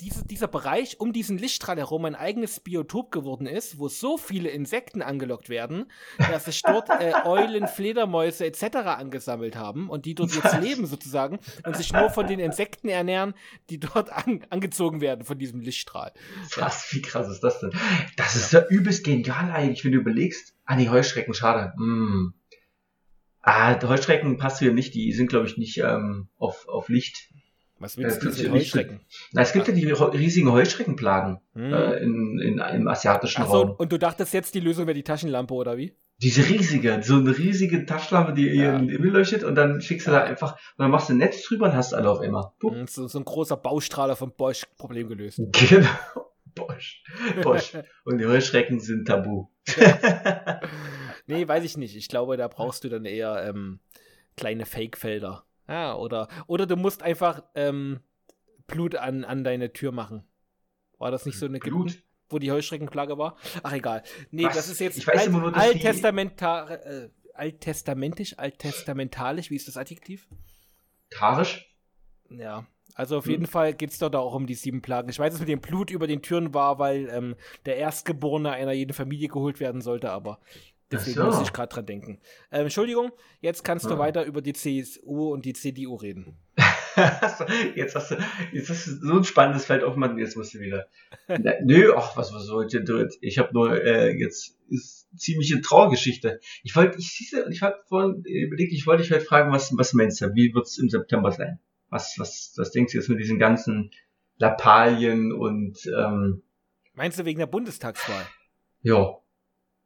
diese, dieser Bereich um diesen Lichtstrahl herum ein eigenes Biotop geworden ist, wo so viele Insekten angelockt werden, dass sich dort äh, (laughs) Eulen, Fledermäuse etc. angesammelt haben und die dort jetzt leben sozusagen und sich nur von den Insekten ernähren, die dort an, angezogen werden von diesem Lichtstrahl. Krass, wie krass ist das denn? Das ist ja, ja übelst genial eigentlich, wenn du überlegst. Ah, die Heuschrecken, schade. Mm. Ah, Heuschrecken passt hier nicht, die sind, glaube ich, nicht ähm, auf, auf Licht was willst äh, du mit Heuschrecken? Na, es gibt ja die riesigen Heuschreckenplagen hm. äh, in, in, im asiatischen Ach so, Raum. Und du dachtest jetzt, die Lösung wäre die Taschenlampe, oder wie? Diese riesige, so eine riesige Taschenlampe, die ja. ihren Himmel leuchtet und dann schickst du da einfach, und dann machst du ein Netz drüber und hast alle auf immer. Hm, so, so ein großer Baustrahler von Bosch, Problem gelöst. (laughs) Genau. Bosch. Bosch. und die Heuschrecken sind tabu. (laughs) nee, weiß ich nicht. Ich glaube, da brauchst du dann eher ähm, kleine Fake-Felder. Ja, oder, oder du musst einfach ähm, Blut an, an deine Tür machen. War das nicht so eine Blut? Ägypten, wo die Heuschreckenplage war? Ach, egal. Nee, Was? das ist jetzt ich weiß alt, nur, alttestamentar, äh, alttestamentisch, alttestamentalisch, wie ist das Adjektiv? Tarisch? Ja, also auf hm. jeden Fall geht es dort auch um die sieben Plagen. Ich weiß, dass mit dem Blut über den Türen war, weil ähm, der Erstgeborene einer jeden Familie geholt werden sollte, aber Deswegen so. muss ich gerade dran denken. Ähm, Entschuldigung, jetzt kannst du weiter über die CSU und die CDU reden. (laughs) jetzt, hast du, jetzt hast du so ein spannendes Feld aufgemacht, jetzt musst du wieder. Na, nö, ach, was, was soll ich denn Ich habe nur äh, jetzt ist ziemliche Trauergeschichte. Ich wollte, ich siehste, ich habe vorhin überlegt, ich wollte dich halt fragen, was, was meinst du? Wie wird's im September sein? Was, was, was denkst du jetzt mit diesen ganzen Lappalien und ähm, Meinst du wegen der Bundestagswahl? Ja.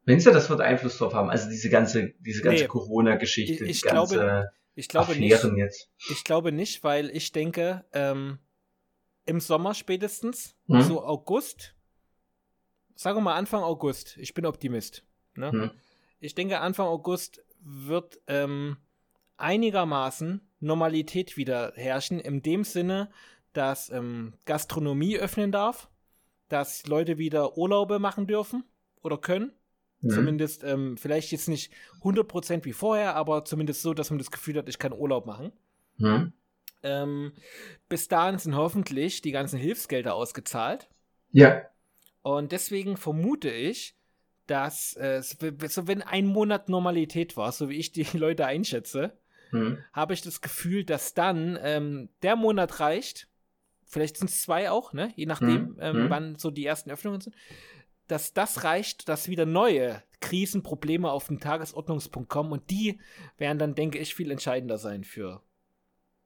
Meinst du, das wird Einfluss drauf haben? Also diese ganze, diese ganze nee, Corona-Geschichte, ich, die ganze glaube, ich glaube Affären nicht, jetzt. Ich glaube nicht, weil ich denke, ähm, im Sommer spätestens, hm? so August, sagen wir mal Anfang August, ich bin Optimist. Ne? Hm. Ich denke, Anfang August wird ähm, einigermaßen Normalität wieder herrschen, in dem Sinne, dass ähm, Gastronomie öffnen darf, dass Leute wieder Urlaube machen dürfen oder können. Mhm. Zumindest ähm, vielleicht jetzt nicht 100% wie vorher, aber zumindest so, dass man das Gefühl hat, ich kann Urlaub machen. Mhm. Ähm, bis dahin sind hoffentlich die ganzen Hilfsgelder ausgezahlt. Ja. Und deswegen vermute ich, dass äh, so wenn ein Monat Normalität war, so wie ich die (laughs) Leute einschätze, hm. habe ich das Gefühl, dass dann ähm, der Monat reicht. Vielleicht sind es zwei auch, ne? Je nachdem, hm. Ähm, hm. wann so die ersten Öffnungen sind. Dass das reicht, dass wieder neue Krisenprobleme auf den Tagesordnungspunkt kommen und die werden dann, denke ich, viel entscheidender sein für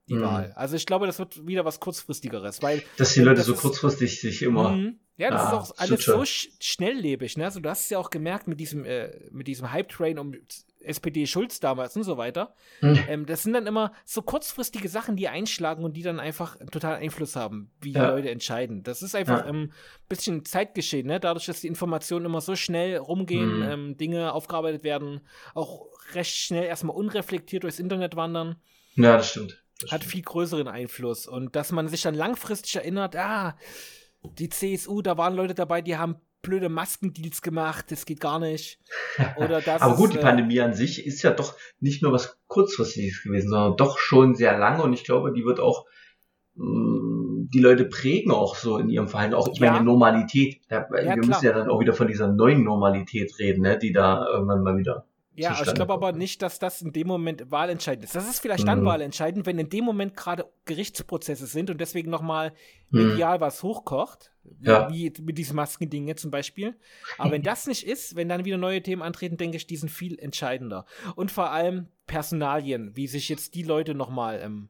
die mhm. Wahl. Also ich glaube, das wird wieder was kurzfristigeres, weil dass die Leute so kurzfristig sich immer mhm. Ja, das ah, ist auch alles so sch schnelllebig, ne? Also du hast es ja auch gemerkt mit diesem äh, mit diesem Hype Train um SPD Schulz damals und so weiter. Mhm. Ähm, das sind dann immer so kurzfristige Sachen, die einschlagen und die dann einfach total Einfluss haben, wie die ja. Leute entscheiden. Das ist einfach ein ja. ähm, bisschen Zeitgeschehen, ne? Dadurch, dass die Informationen immer so schnell rumgehen, mhm. ähm, Dinge aufgearbeitet werden, auch recht schnell erstmal unreflektiert durchs Internet wandern. Ja, das stimmt hat viel größeren Einfluss. Und dass man sich dann langfristig erinnert, ah, die CSU, da waren Leute dabei, die haben blöde Maskendeals gemacht, das geht gar nicht. (laughs) Oder das Aber gut, ist, die äh, Pandemie an sich ist ja doch nicht nur was kurzfristiges gewesen, sondern doch schon sehr lange und ich glaube, die wird auch mh, mm, die Leute prägen auch so in ihrem Verhalten, auch ich ja. meine Normalität. Ja, wir klar. müssen ja dann auch wieder von dieser neuen Normalität reden, ne, die da irgendwann mal wieder ja, ich glaube aber nicht, dass das in dem Moment wahlentscheidend ist. Das ist vielleicht dann mhm. wahlentscheidend, wenn in dem Moment gerade Gerichtsprozesse sind und deswegen nochmal mhm. medial was hochkocht, ja. wie mit diesen Maskendingen zum Beispiel. Aber (laughs) wenn das nicht ist, wenn dann wieder neue Themen antreten, denke ich, die sind viel entscheidender. Und vor allem Personalien, wie sich jetzt die Leute nochmal ähm,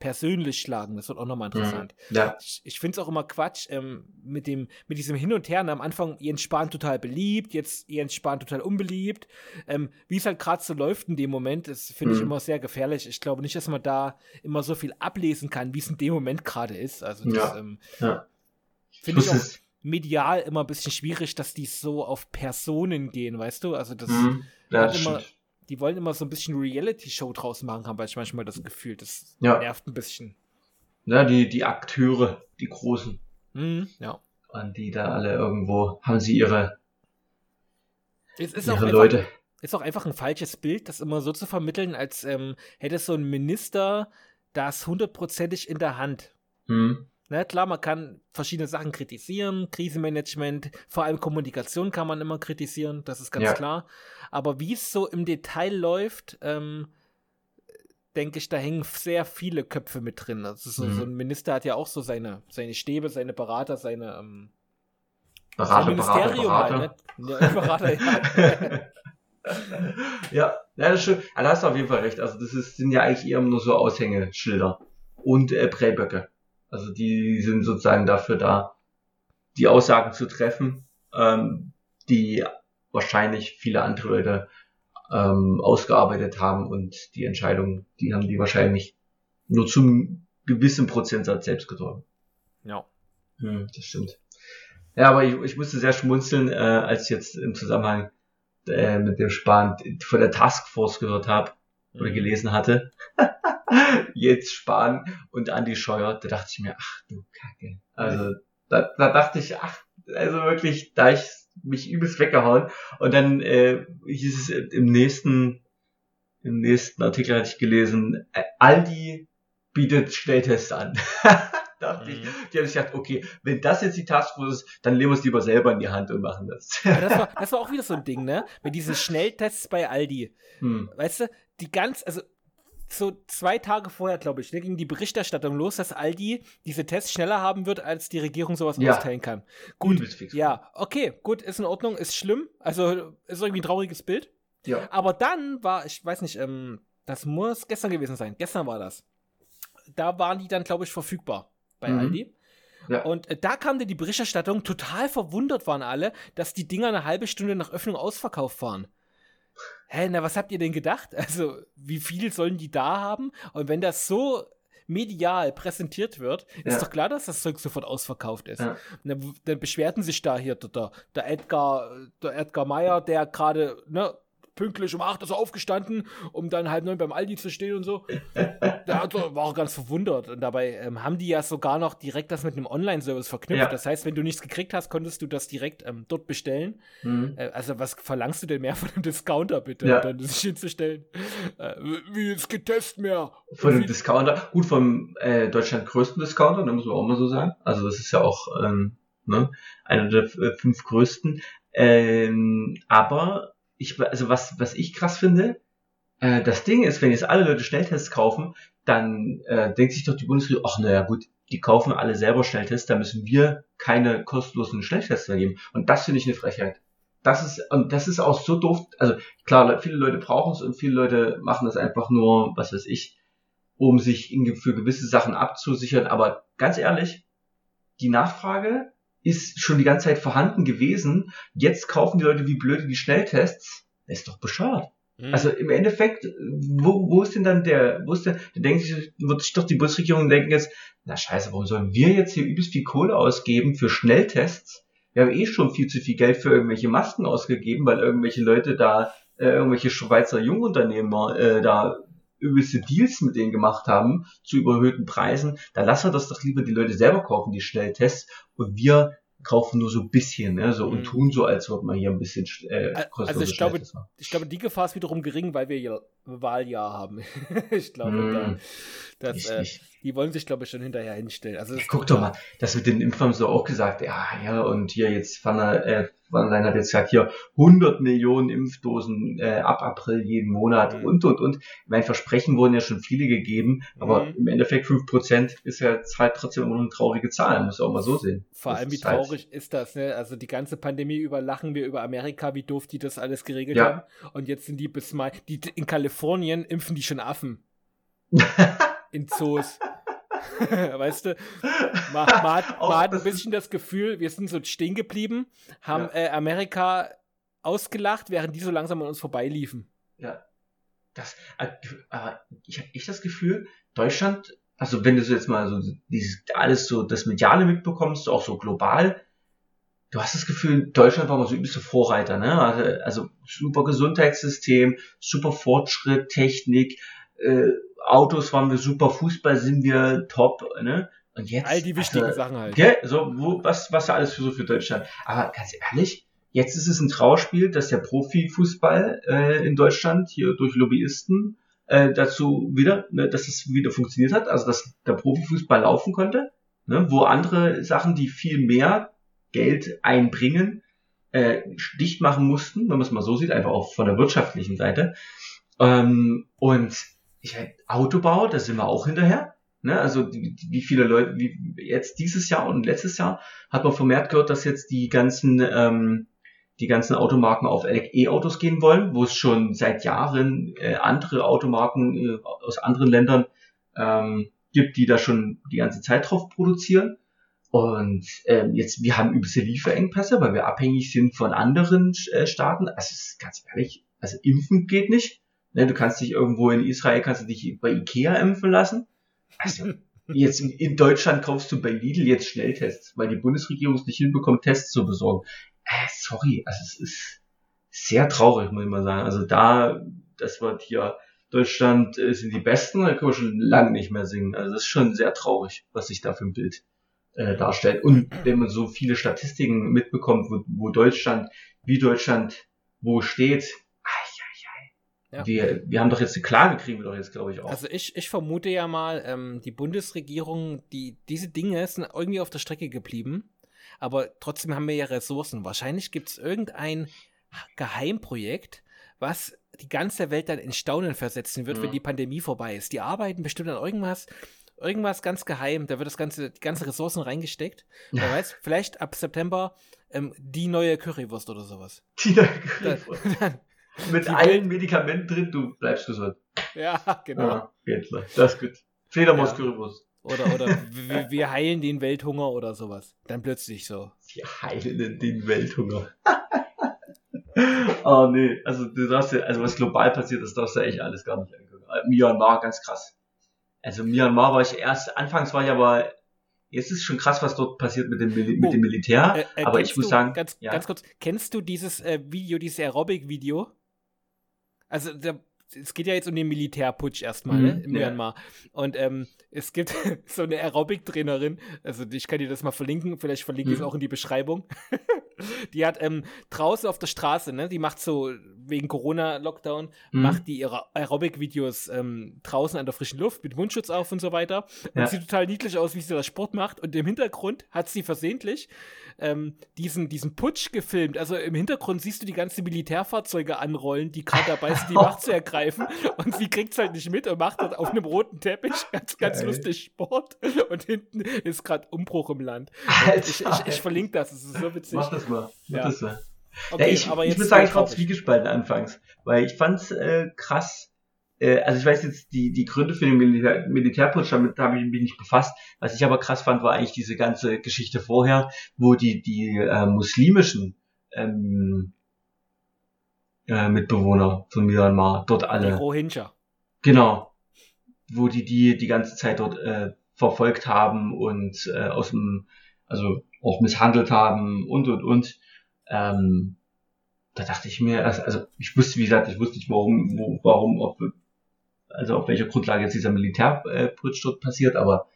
persönlich schlagen. Das wird auch nochmal mhm. interessant. Ja. Ich, ich finde es auch immer Quatsch ähm, mit, dem, mit diesem Hin und Her. Am Anfang Jens Spahn total beliebt, jetzt Jens Spahn total unbeliebt. Ähm, Wie es halt gerade so läuft in dem Moment, das finde ich mhm. immer sehr gefährlich. Ich glaube nicht, dass man da immer so viel ablesen kann, wie es in dem Moment gerade ist. Also das ja. ähm, ja. finde ich auch medial immer ein bisschen schwierig, dass die so auf Personen gehen, weißt du? Also das mhm. ja, hat immer. Stimmt die wollen immer so ein bisschen Reality-Show draus machen, habe ich manchmal das Gefühl. Das ja. nervt ein bisschen. Ja, die, die Akteure, die Großen. Mhm, ja. Und die da alle irgendwo haben sie ihre, es ist ihre auch Leute. Einfach, ist auch einfach ein falsches Bild, das immer so zu vermitteln, als ähm, hätte so ein Minister das hundertprozentig in der Hand. Mhm. Ne, klar, man kann verschiedene Sachen kritisieren, Krisenmanagement, vor allem Kommunikation kann man immer kritisieren, das ist ganz ja. klar. Aber wie es so im Detail läuft, ähm, denke ich, da hängen sehr viele Köpfe mit drin. Also so, mhm. so, ein Minister hat ja auch so seine, seine Stäbe, seine Berater, seine ähm, Berater, sein Ministerium Berater, Berater. halt. Ne? Ja, Berater, ja. (laughs) ja, ja, das stimmt. Ja, da hast du auf jeden Fall recht. Also das ist, sind ja eigentlich eher nur so Aushängeschilder und äh, Präböcke. Also die sind sozusagen dafür da, die Aussagen zu treffen, ähm, die wahrscheinlich viele andere Leute ähm, ausgearbeitet haben und die Entscheidung, die haben die wahrscheinlich nur zum gewissen Prozentsatz selbst getroffen. Ja. Hm, das stimmt. Ja, aber ich, ich musste sehr schmunzeln, äh, als ich jetzt im Zusammenhang äh, mit dem Spahn von der Taskforce gehört habe mhm. oder gelesen hatte. (laughs) jetzt Spahn und Andi Scheuer, da dachte ich mir, ach du Kacke. Also da, da dachte ich, ach, also wirklich, da ich mich übelst weggehauen. Und dann äh, hieß es im nächsten, im nächsten Artikel hatte ich gelesen, äh, Aldi bietet Schnelltests an. (laughs) dachte mhm. ich, die haben sich gedacht, okay, wenn das jetzt die Taskforce ist, dann nehmen wir es lieber selber in die Hand und machen das. Aber das (laughs) war, das war auch wieder so ein Ding, ne? Mit diesen Schnelltests bei Aldi. Hm. Weißt du, die ganz, also so zwei Tage vorher, glaube ich, ne, ging die Berichterstattung los, dass Aldi diese Tests schneller haben wird, als die Regierung sowas ja. austeilen kann. Gut, ja, okay, gut, ist in Ordnung, ist schlimm, also ist irgendwie ein trauriges Bild. Ja. Aber dann war, ich weiß nicht, ähm, das muss gestern gewesen sein, gestern war das. Da waren die dann, glaube ich, verfügbar bei mhm. Aldi. Ja. Und äh, da kam dann die Berichterstattung, total verwundert waren alle, dass die Dinger eine halbe Stunde nach Öffnung ausverkauft waren hä, na, was habt ihr denn gedacht? Also, wie viel sollen die da haben? Und wenn das so medial präsentiert wird, ist ja. doch klar, dass das Zeug sofort ausverkauft ist. Ja. Dann, dann, beschwerten sich da hier der, der Edgar, der Edgar Meyer, der gerade ne, pünktlich um acht ist er aufgestanden, um dann halb neun beim Aldi zu stehen und so. da war auch ganz verwundert. Und dabei ähm, haben die ja sogar noch direkt das mit einem Online-Service verknüpft. Ja. Das heißt, wenn du nichts gekriegt hast, konntest du das direkt ähm, dort bestellen. Mhm. Äh, also, was verlangst du denn mehr von einem Discounter, bitte? Ja. dann sich hinzustellen. Äh, wie jetzt getestet mehr. Von einem Discounter, gut, vom äh, Deutschland größten Discounter, da muss man auch mal so sagen. Also, das ist ja auch ähm, ne, einer der äh, fünf größten. Ähm, aber ich, also was, was ich krass finde, äh, das Ding ist, wenn jetzt alle Leute Schnelltests kaufen, dann äh, denkt sich doch die Bundesregierung, ach naja gut, die kaufen alle selber Schnelltests, da müssen wir keine kostenlosen Schnelltests vergeben. Und das finde ich eine Frechheit. Das ist, und das ist auch so doof. Also klar, viele Leute brauchen es und viele Leute machen das einfach nur, was weiß ich, um sich in, für gewisse Sachen abzusichern. Aber ganz ehrlich, die Nachfrage ist schon die ganze Zeit vorhanden gewesen. Jetzt kaufen die Leute wie blöde die Schnelltests. Das ist doch bescheuert. Mhm. Also im Endeffekt, wo, wo ist denn dann der, wo ist der, der denkt sich, wird sich doch die Bundesregierung denken jetzt, na scheiße, warum sollen wir jetzt hier übelst viel Kohle ausgeben für Schnelltests? Wir haben eh schon viel zu viel Geld für irgendwelche Masken ausgegeben, weil irgendwelche Leute da, äh, irgendwelche Schweizer Jungunternehmer äh, da übelste Deals mit denen gemacht haben zu überhöhten Preisen, dann lassen wir das doch lieber die Leute selber kaufen, die Schnelltests, und wir kaufen nur so ein bisschen, ne, so, und mhm. tun so, als ob man hier ein bisschen äh, Also ich glaube, ich glaube, die Gefahr ist wiederum gering, weil wir ja Wahljahr haben. (laughs) ich glaube, mm, da, das, äh, die wollen sich, glaube ich, schon hinterher hinstellen. Also ja, guck doch mal, das mit den Impfern so auch gesagt, ja, ja, und hier jetzt Van, äh, Van Leyen hat jetzt gesagt, hier 100 Millionen Impfdosen äh, ab April jeden Monat mhm. und, und, und. Mein Versprechen wurden ja schon viele gegeben, aber mhm. im Endeffekt 5% ist ja halt trotzdem immer eine traurige Zahl, muss auch mal so sehen. Vor allem, wie traurig halt ist das, ne? Also die ganze Pandemie über lachen wir über Amerika, wie doof die das alles geregelt ja. haben. Und jetzt sind die bis mal, die in Kalifornien impfen die schon Affen. (laughs) in Zoos. (laughs) weißt du, man, (laughs) man hat, man hat ein bisschen das Gefühl, wir sind so stehen geblieben, haben ja. äh, Amerika ausgelacht, während die so langsam an uns vorbeiliefen. Ja. Das, äh, aber ich habe echt das Gefühl, Deutschland, also wenn du so jetzt mal so dieses alles so das Mediale mitbekommst, auch so global, du hast das Gefühl, Deutschland war mal so übelste Vorreiter, ne? Also, also super Gesundheitssystem, super Fortschritt, Technik, äh, Autos waren wir super, Fußball sind wir top, ne? Und jetzt. All die wichtigen also, Sachen halt. Gell? So, wo, was, was alles für so für Deutschland. Aber ganz ehrlich, jetzt ist es ein Trauerspiel, dass der Profifußball äh, in Deutschland hier durch Lobbyisten äh, dazu wieder, ne, dass es wieder funktioniert hat, also dass der Profifußball laufen konnte, ne, wo andere Sachen, die viel mehr Geld einbringen, äh, dicht machen mussten, wenn man es mal so sieht, einfach auch von der wirtschaftlichen Seite. Ähm, und ich Autobau, da sind wir auch hinterher. Ne? Also wie, viele Leute, wie jetzt dieses Jahr und letztes Jahr hat man vermehrt gehört, dass jetzt die ganzen ähm, die ganzen Automarken auf E-Autos gehen wollen, wo es schon seit Jahren äh, andere Automarken äh, aus anderen Ländern ähm, gibt, die da schon die ganze Zeit drauf produzieren. Und ähm, jetzt, wir haben übelste Lieferengpässe, weil wir abhängig sind von anderen äh, Staaten. Also ganz ehrlich, also impfen geht nicht. Ne, du kannst dich irgendwo in Israel, kannst du dich bei Ikea impfen lassen. Also, jetzt in Deutschland kaufst du bei Lidl jetzt Schnelltests, weil die Bundesregierung es nicht hinbekommt, Tests zu besorgen. Äh, sorry, also es ist sehr traurig, muss ich mal sagen. Also da, das wird hier, Deutschland äh, sind die Besten, da können wir schon lange nicht mehr singen. Also das ist schon sehr traurig, was sich da für ein Bild äh, darstellt. Und wenn man so viele Statistiken mitbekommt, wo, wo Deutschland, wie Deutschland wo steht, ja. Wir, wir haben doch jetzt eine Klage, kriegen wir doch jetzt, glaube ich, auch. Also ich, ich vermute ja mal, ähm, die Bundesregierung, die, diese Dinge sind irgendwie auf der Strecke geblieben, aber trotzdem haben wir ja Ressourcen. Wahrscheinlich gibt es irgendein Geheimprojekt, was die ganze Welt dann in Staunen versetzen wird, mhm. wenn die Pandemie vorbei ist. Die arbeiten bestimmt an irgendwas, irgendwas ganz geheim. Da wird das ganze, die ganzen Ressourcen reingesteckt. Ja. Wer weiß, vielleicht ab September ähm, die neue Currywurst oder sowas. Die neue Currywurst. (laughs) Dann, dann, (laughs) mit die allen Medikamenten drin, du bleibst gesund. Ja, (laughs) genau. Ja, geht klar. Das ist gut. Fledermaus ja. Oder, oder wir, wir, heilen den Welthunger oder sowas. Dann plötzlich so. Wir heilen den Welthunger. oh (laughs) nee, also du darfst ja, also was global passiert ist, darfst du echt alles gar nicht angucken. Äh, Myanmar, ganz krass. Also Myanmar war ich erst, anfangs war ich aber, jetzt ist schon krass, was dort passiert mit dem, mit oh, dem Militär. Äh, äh, aber ich muss du, sagen, ganz, ja. ganz kurz, kennst du dieses äh, Video, dieses Aerobic-Video? Also der, es geht ja jetzt um den Militärputsch erstmal, mhm, ne, im ja. Myanmar. Und ähm, es gibt (laughs) so eine Aerobic-Trainerin, also ich kann dir das mal verlinken, vielleicht verlinke ich es mhm. auch in die Beschreibung. (laughs) die hat ähm, draußen auf der Straße, ne, die macht so wegen Corona-Lockdown, mhm. macht die ihre Aerobic-Videos ähm, draußen an der frischen Luft mit Mundschutz auf und so weiter. Und ja. sieht total niedlich aus, wie sie da Sport macht. Und im Hintergrund hat sie versehentlich ähm, diesen, diesen Putsch gefilmt. Also im Hintergrund siehst du die ganzen Militärfahrzeuge anrollen, die gerade dabei sind, die (laughs) Macht zu ergreifen. Und sie kriegt es halt nicht mit und macht dann auf einem roten Teppich ganz, ganz Geil. lustig Sport. Und hinten ist gerade Umbruch im Land. Ich, ich, ich, verlinke das, es ist so witzig. Mach das mal. Mach ja. das mal. Okay, ja, ich, aber ich muss sagen, ich war zwiegespalten anfangs, weil ich fand's äh, krass. Äh, also ich weiß jetzt die die Gründe für den Militär, Militärputsch, damit habe ich mich nicht befasst. Was ich aber krass fand, war eigentlich diese ganze Geschichte vorher, wo die die äh, muslimischen ähm, äh, Mitbewohner von Myanmar dort alle. Die Rohingya. Genau. Wo die die die ganze Zeit dort äh, verfolgt haben und äh, aus dem also auch misshandelt haben und und und ähm, da dachte ich mir, also, ich wusste, wie gesagt, ich wusste nicht, warum, wo, warum, ob, also auf welcher Grundlage jetzt dieser Militärputsch dort passiert, aber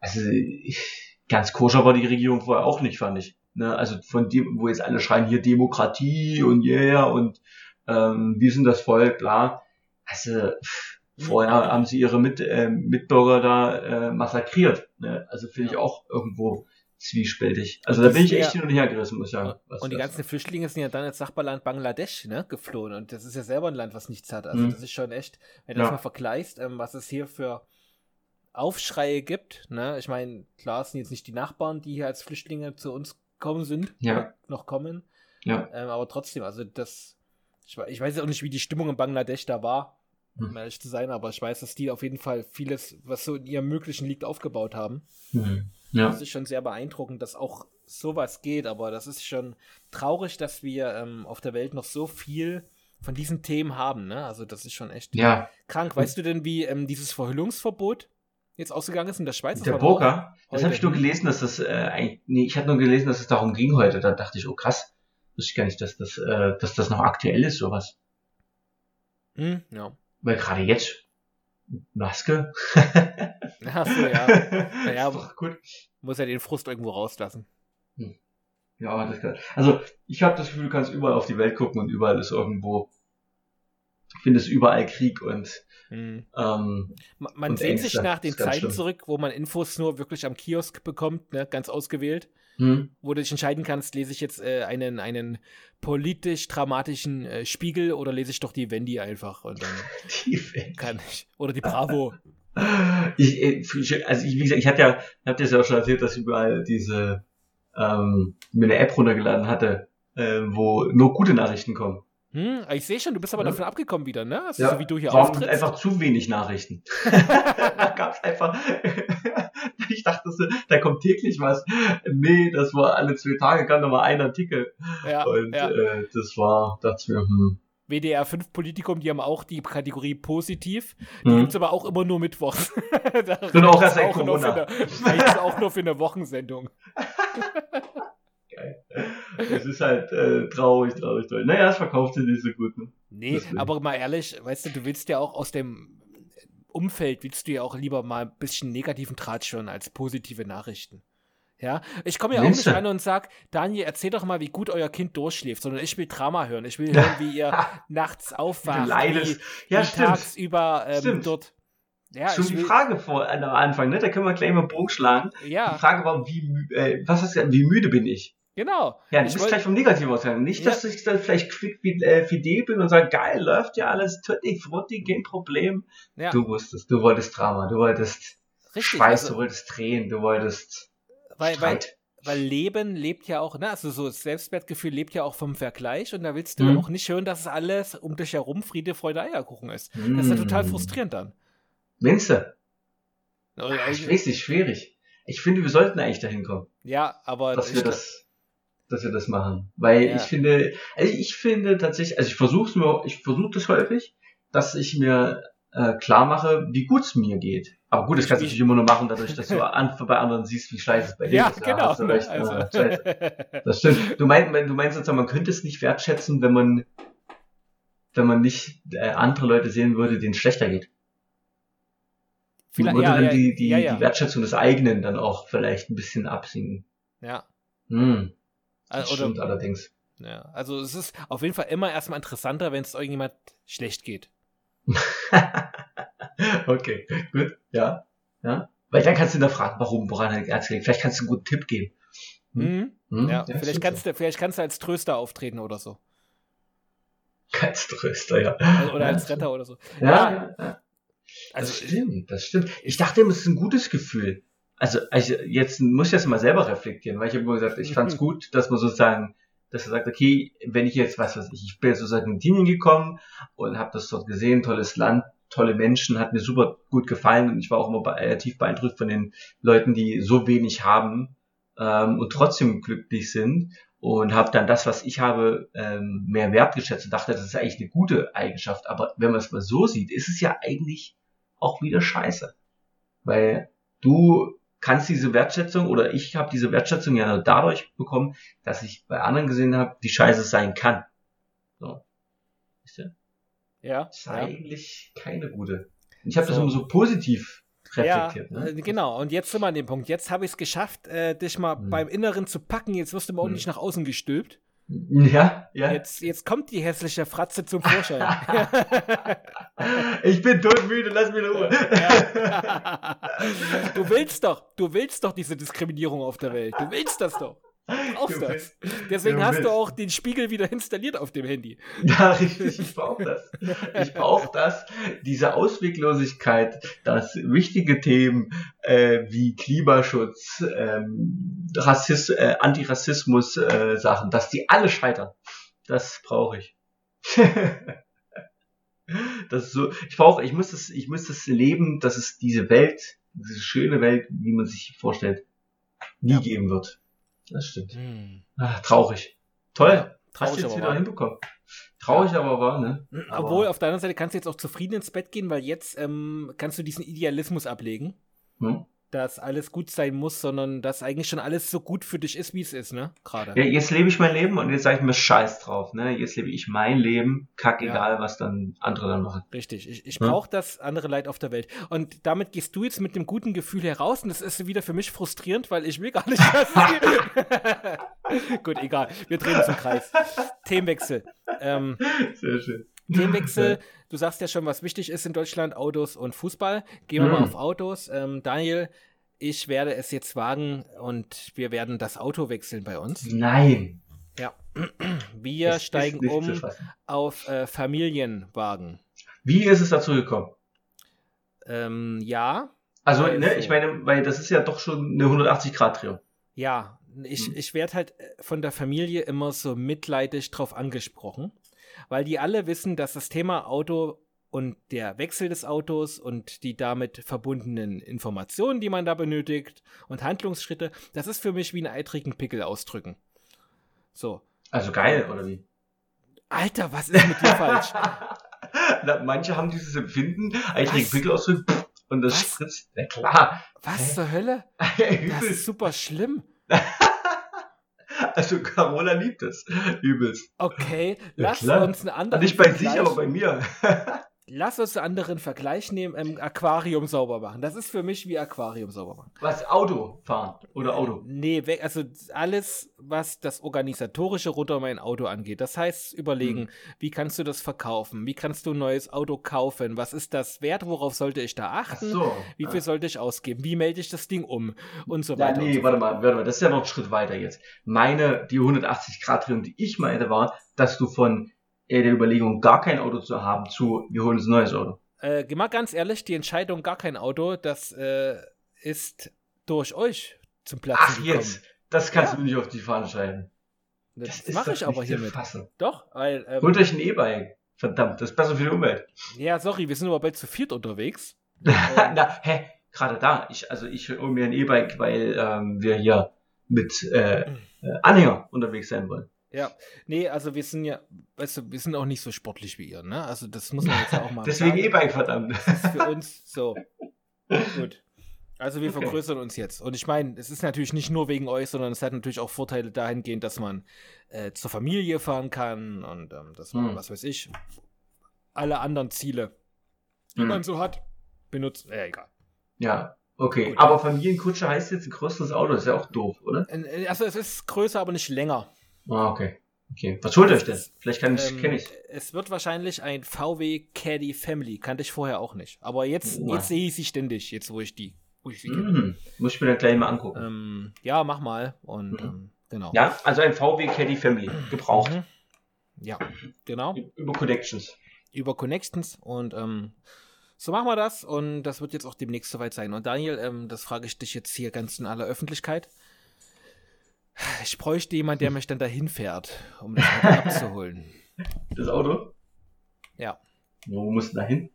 also ich, ganz koscher war die Regierung vorher auch nicht, fand ich. Ne? Also von dem, wo jetzt alle schreien, hier Demokratie und yeah und ähm, wir sind das Volk, bla. Also vorher haben sie ihre Mit, äh, Mitbürger da äh, massakriert. Ne? Also finde ich auch irgendwo zwiespältig. Also da bin ich echt hin und her gerissen, muss ich sagen. und die ganzen Flüchtlinge sind ja dann ins Nachbarland Bangladesch ne, geflohen und das ist ja selber ein Land, was nichts hat. Also mhm. das ist schon echt, wenn du ja. das mal vergleichst, ähm, was es hier für Aufschreie gibt. Ne? Ich meine, klar sind jetzt nicht die Nachbarn, die hier als Flüchtlinge zu uns kommen sind, ja. noch kommen. Ja. Ähm, aber trotzdem, also das, ich, ich weiß auch nicht, wie die Stimmung in Bangladesch da war, um hm. ehrlich zu sein, aber ich weiß, dass die auf jeden Fall vieles, was so in ihrem Möglichen liegt, aufgebaut haben. Mhm. Ja. Das ist schon sehr beeindruckend, dass auch sowas geht, aber das ist schon traurig, dass wir ähm, auf der Welt noch so viel von diesen Themen haben. Ne? Also das ist schon echt ja. krank. Weißt du denn, wie ähm, dieses Verhüllungsverbot jetzt ausgegangen ist in der Schweiz? Der Burger? Das habe ich nur gelesen, dass das, äh, nee, ich hatte nur gelesen, dass es darum ging heute. Da dachte ich, oh krass, wusste ich gar nicht, dass das, äh, dass das noch aktuell ist, sowas. Hm, ja. Weil gerade jetzt, Maske. Achso, ja. (laughs) Naja, gut. Muss ja den Frust irgendwo rauslassen. Hm. Ja, das kann. Also, ich habe das Gefühl, du kannst überall auf die Welt gucken und überall ist irgendwo. Findest überall Krieg und. Mhm. Ähm, man man sehnt sich nach den Zeiten schlimm. zurück, wo man Infos nur wirklich am Kiosk bekommt, ne, ganz ausgewählt. Hm. Wo du dich entscheiden kannst, lese ich jetzt äh, einen, einen politisch dramatischen äh, Spiegel oder lese ich doch die Wendy einfach und dann (laughs) die Wendy. kann ich. Oder die Bravo. (laughs) Ich, äh, also ich, wie gesagt, ich hatte ja, ich hab dir ja auch schon erzählt, dass ich überall diese ähm, mir eine App runtergeladen hatte, äh, wo nur gute Nachrichten kommen. Hm, ich sehe schon, du bist aber ja. davon abgekommen wieder, ne? Also ja, so wie du hier waren auftrittst. einfach zu wenig Nachrichten. (laughs) da gab's einfach. (laughs) ich dachte, da kommt täglich was. Nee, das war alle zwei Tage, kam noch mal ein Artikel. Ja, Und ja. Äh, das war, dachte ich mir, hm. WDR 5 Politikum, die haben auch die Kategorie positiv. Die mhm. gibt's aber auch immer nur mittwochs. (laughs) da Und auch erst seit Corona. Reicht auch nur für eine Wochensendung. Geil. Es ist halt äh, traurig, traurig, traurig. Naja, es verkauft sich nicht so gut. Ne? Nee, Deswegen. aber mal ehrlich, weißt du, du willst ja auch aus dem Umfeld, willst du ja auch lieber mal ein bisschen negativen Draht schon als positive Nachrichten. Ja, ich komme ja auch nicht an und sag, Daniel, erzähl doch mal, wie gut euer Kind durchschläft, sondern ich will Drama hören. Ich will hören, wie ihr (laughs) nachts aufwacht, wie, ja, wie tagsüber ähm, dort ja, Schon die Frage vor am Anfang, ne? Da können wir gleich mal einen Bogen schlagen. Ja. Die Frage war, wie, äh, was ist, wie müde bin ich? Genau. Ja, du bist gleich vom Negativen ausgegangen. Nicht, ja. dass ich dann vielleicht quick äh, fidel bin und sage, geil, läuft ja alles, tutti frutti, kein Problem. Ja. Du wusstest, du wolltest Drama, du wolltest Richtig, Schweiß, also, du wolltest Tränen, du wolltest weil, Streit. Weil, weil Leben lebt ja auch, ne, also so Selbstwertgefühl lebt ja auch vom Vergleich und da willst du mhm. auch nicht hören, dass es alles um dich herum Friede, Freude, Eierkuchen ist. Mhm. Das ist ja total mhm. frustrierend dann. Meinst ich weiß nicht, schwierig. Ich finde, wir sollten eigentlich dahin kommen. Ja, aber dass wir das, dass wir das machen, weil ja. ich finde, also ich finde tatsächlich, also ich versuche mir, ich versuche das häufig, dass ich mir äh, klar mache, wie gut es mir geht. Aber gut, das kannst du natürlich immer nur machen, dadurch, dass du (laughs) an, bei anderen siehst, wie scheiße es bei dir ja, ist. Ja, genau. Recht, also. äh, das stimmt. Du meinst, du meinst sozusagen, man könnte es nicht wertschätzen, wenn man wenn man nicht äh, andere Leute sehen würde, denen es schlechter geht. Vielleicht, würde ja, dann ja, die, die, ja, ja. die Wertschätzung des eigenen dann auch vielleicht ein bisschen absinken. ja. Hm, das Oder, stimmt allerdings. ja. Also es ist auf jeden Fall immer erstmal interessanter, wenn es irgendjemand schlecht geht. (laughs) okay, gut, ja, ja. Weil dann kannst du da fragen, warum, woran hat er gelegt? Vielleicht kannst du einen guten Tipp geben. Mhm. Hm? Ja, vielleicht, stimmt kannst du, vielleicht kannst du als Tröster auftreten oder so. Als Tröster, ja. Also, oder Ja, als. Retter oder so. Ja, ja, ja. Also, das stimmt, das stimmt. Ich dachte immer, es ist ein gutes Gefühl. Also, also jetzt muss ich das mal selber reflektieren, weil ich habe immer gesagt, ich fand es gut, dass man sozusagen, dass er sagt, okay, wenn ich jetzt, was weiß ich, ich bin jetzt sozusagen in Argentinien gekommen und habe das dort gesehen, tolles Land, tolle Menschen, hat mir super gut gefallen und ich war auch immer tief beeindruckt von den Leuten, die so wenig haben ähm, und trotzdem glücklich sind und habe dann das, was ich habe, ähm, mehr wertgeschätzt und dachte, das ist eigentlich eine gute Eigenschaft. Aber wenn man es mal so sieht, ist es ja eigentlich auch wieder scheiße. Weil du kannst diese Wertschätzung oder ich habe diese Wertschätzung ja nur dadurch bekommen, dass ich bei anderen gesehen habe, wie scheiße es sein kann. So. Wisst ihr? ja. Das ist ja. eigentlich keine gute. Ich habe das So. immer so positiv Ja, reflektiert. ne? äh, genau. Und jetzt sind wir an dem Punkt. Jetzt habe ich es geschafft, äh, dich mal Hm. beim Inneren zu packen. Jetzt wirst du mal Hm. nicht nach außen gestülpt. Ja, ja. Jetzt, jetzt kommt die hässliche Fratze zum Vorschein. (laughs) (laughs) Ich bin todmüde, lass mich in Ruhe. Ja. (laughs) Du willst doch, du willst doch diese Diskriminierung auf der Welt. Du willst das doch. Du das. Deswegen hast du auch den Spiegel wieder installiert auf dem Handy. (laughs) Ja, richtig, ich brauche das. Ich brauche das, diese Ausweglosigkeit, dass wichtige Themen äh, wie Klimaschutz, ähm, Rassist, äh, Antirassismus äh, Sachen, dass die alle scheitern. Das brauche ich. (laughs) das ist so, ich brauche, ich muss das, ich muss das leben, dass es diese Welt, diese schöne Welt, wie man sich vorstellt, nie Ja. geben wird. Das stimmt. Hm. Ah, traurig. Toll. Ja, Hast traurig du jetzt wieder wahr. hinbekommen. Traurig aber wahr, ne? Aber- Obwohl, auf der anderen Seite kannst du jetzt auch zufrieden ins Bett gehen, weil jetzt ähm, kannst du diesen Idealismus ablegen, Hm? Dass alles gut sein muss, sondern dass eigentlich schon alles so gut für dich ist, wie es ist, ne? Gerade. Ja, jetzt lebe ich mein Leben und jetzt sage ich mir Scheiß drauf, ne? Jetzt lebe ich mein Leben, kack Ja. egal, was dann andere dann machen. Richtig. Ich, ich Ja. brauche das andere Leid auf der Welt. Und damit gehst du jetzt mit dem guten Gefühl heraus und das ist wieder für mich frustrierend, weil ich will gar nicht, dass (laughs) (laughs) Gut, egal. Wir drehen uns im Kreis. Themenwechsel. Ähm, Sehr schön. Themenwechsel. (laughs) Du sagst ja schon, was wichtig ist in Deutschland, Autos und Fußball. Gehen wir Mhm. mal auf Autos. Ähm, Daniel, ich werde es jetzt wagen und wir werden das Auto wechseln bei uns. Nein. Ja. (clears throat) Wir Es steigen um auf äh, Familienwagen. Wie ist es dazu gekommen? Ähm, ja, Also, Also- ne, ich meine, weil das ist ja doch schon eine 180-Grad-Drehung. ja. Ich, Hm. ich werde halt äh, von der Familie immer so mitleidig drauf angesprochen, weil die alle wissen, dass das Thema Auto und der Wechsel des Autos und die damit verbundenen Informationen, die man da benötigt und Handlungsschritte, das ist für mich wie einen eitrigen Pickel ausdrücken. So. Also geil, oder wie? Alter, was ist mit dir falsch? (laughs) Na, manche haben dieses Empfinden, den Pickel ausdrücken und das Was? spritzt. Ja klar. Was zur Hölle? (laughs) Das ist super schlimm. (laughs) Also Carola liebt es. Übelst. Okay, lass klar. uns einen anderen Nicht bei sich, aber bei mir. Lass uns einen anderen Vergleich nehmen, ähm, Aquarium sauber machen. Das ist für mich wie Aquarium sauber machen. Was? Auto fahren oder Auto? Nee, also alles, was das Organisatorische rund um ein Auto angeht. Das heißt, überlegen, Hm. wie kannst du das verkaufen? Wie kannst du ein neues Auto kaufen? Was ist das wert? Worauf sollte ich da Ach achten? so. Wie viel sollte ich ausgeben? Wie melde ich das Ding um? Und so Ja, weiter. und nee, so warte mal, warte mal, das ist ja noch ein Schritt weiter jetzt. Meine, die 180-Grad-Drehung, die ich meinte, war, dass du von äh, der Überlegung, gar kein Auto zu haben, zu, wir holen uns ein neues Auto. Äh, mal ganz ehrlich, die Entscheidung gar kein Auto, das äh, ist durch euch zum Platzen Ach, gekommen. jetzt. Das kannst Ja. du nicht auf die Fahne schreiben. Das, ist mache ich aber hiermit. fassen. Doch, weil, ähm, Holt euch ein E-Bike. Verdammt, das ist besser für die Umwelt. ja, sorry, wir sind aber bald zu viert unterwegs. (laughs) Na, hä, gerade da. Ich, also ich hole mir ein E-Bike, weil ähm, wir hier mit äh, äh, Anhänger unterwegs sein wollen. Ja, nee, also wir sind ja, weißt du, wir sind auch nicht so sportlich wie ihr, ne? Also das muss man jetzt auch mal (laughs) Deswegen. E-Bike, verdammt. Das ist für uns so. (laughs) Gut. Also wir Okay. vergrößern uns jetzt. Und ich meine, es ist natürlich nicht nur wegen euch, sondern es hat natürlich auch Vorteile dahingehend, dass man äh, zur Familie fahren kann und ähm, dass man, Hm. was weiß ich, alle anderen Ziele, die Hm. man so hat, benutzt. Ja, egal. Ja, okay. Gut. Aber Familienkutsche heißt jetzt ein größeres Auto, ist ja auch doof, oder? Äh, Also es ist größer, aber nicht länger. Ah, okay. Okay. Was holt euch denn? Vielleicht kann ich, Ähm, kenne ich. Es wird wahrscheinlich ein VW Caddy Family. Kannte ich vorher auch nicht. Aber jetzt, Ja. jetzt sehe ich sie ständig, jetzt wo ich die, wo ich sie. Mhm. Muss ich mir dann gleich mal angucken. Ähm, ja, mach mal. Und Mhm. ähm, genau. Ja, also ein VW Caddy Family, gebraucht. Mhm. Ja, genau. Über Connections. Über Connections und ähm, so machen wir das und das wird jetzt auch demnächst soweit sein. Und Daniel, ähm, das frage ich dich jetzt hier ganz in aller Öffentlichkeit. Ich bräuchte jemanden, der mich dann dahin fährt, um das Auto (laughs) abzuholen. Das Auto? Ja. Wo muss denn da hin?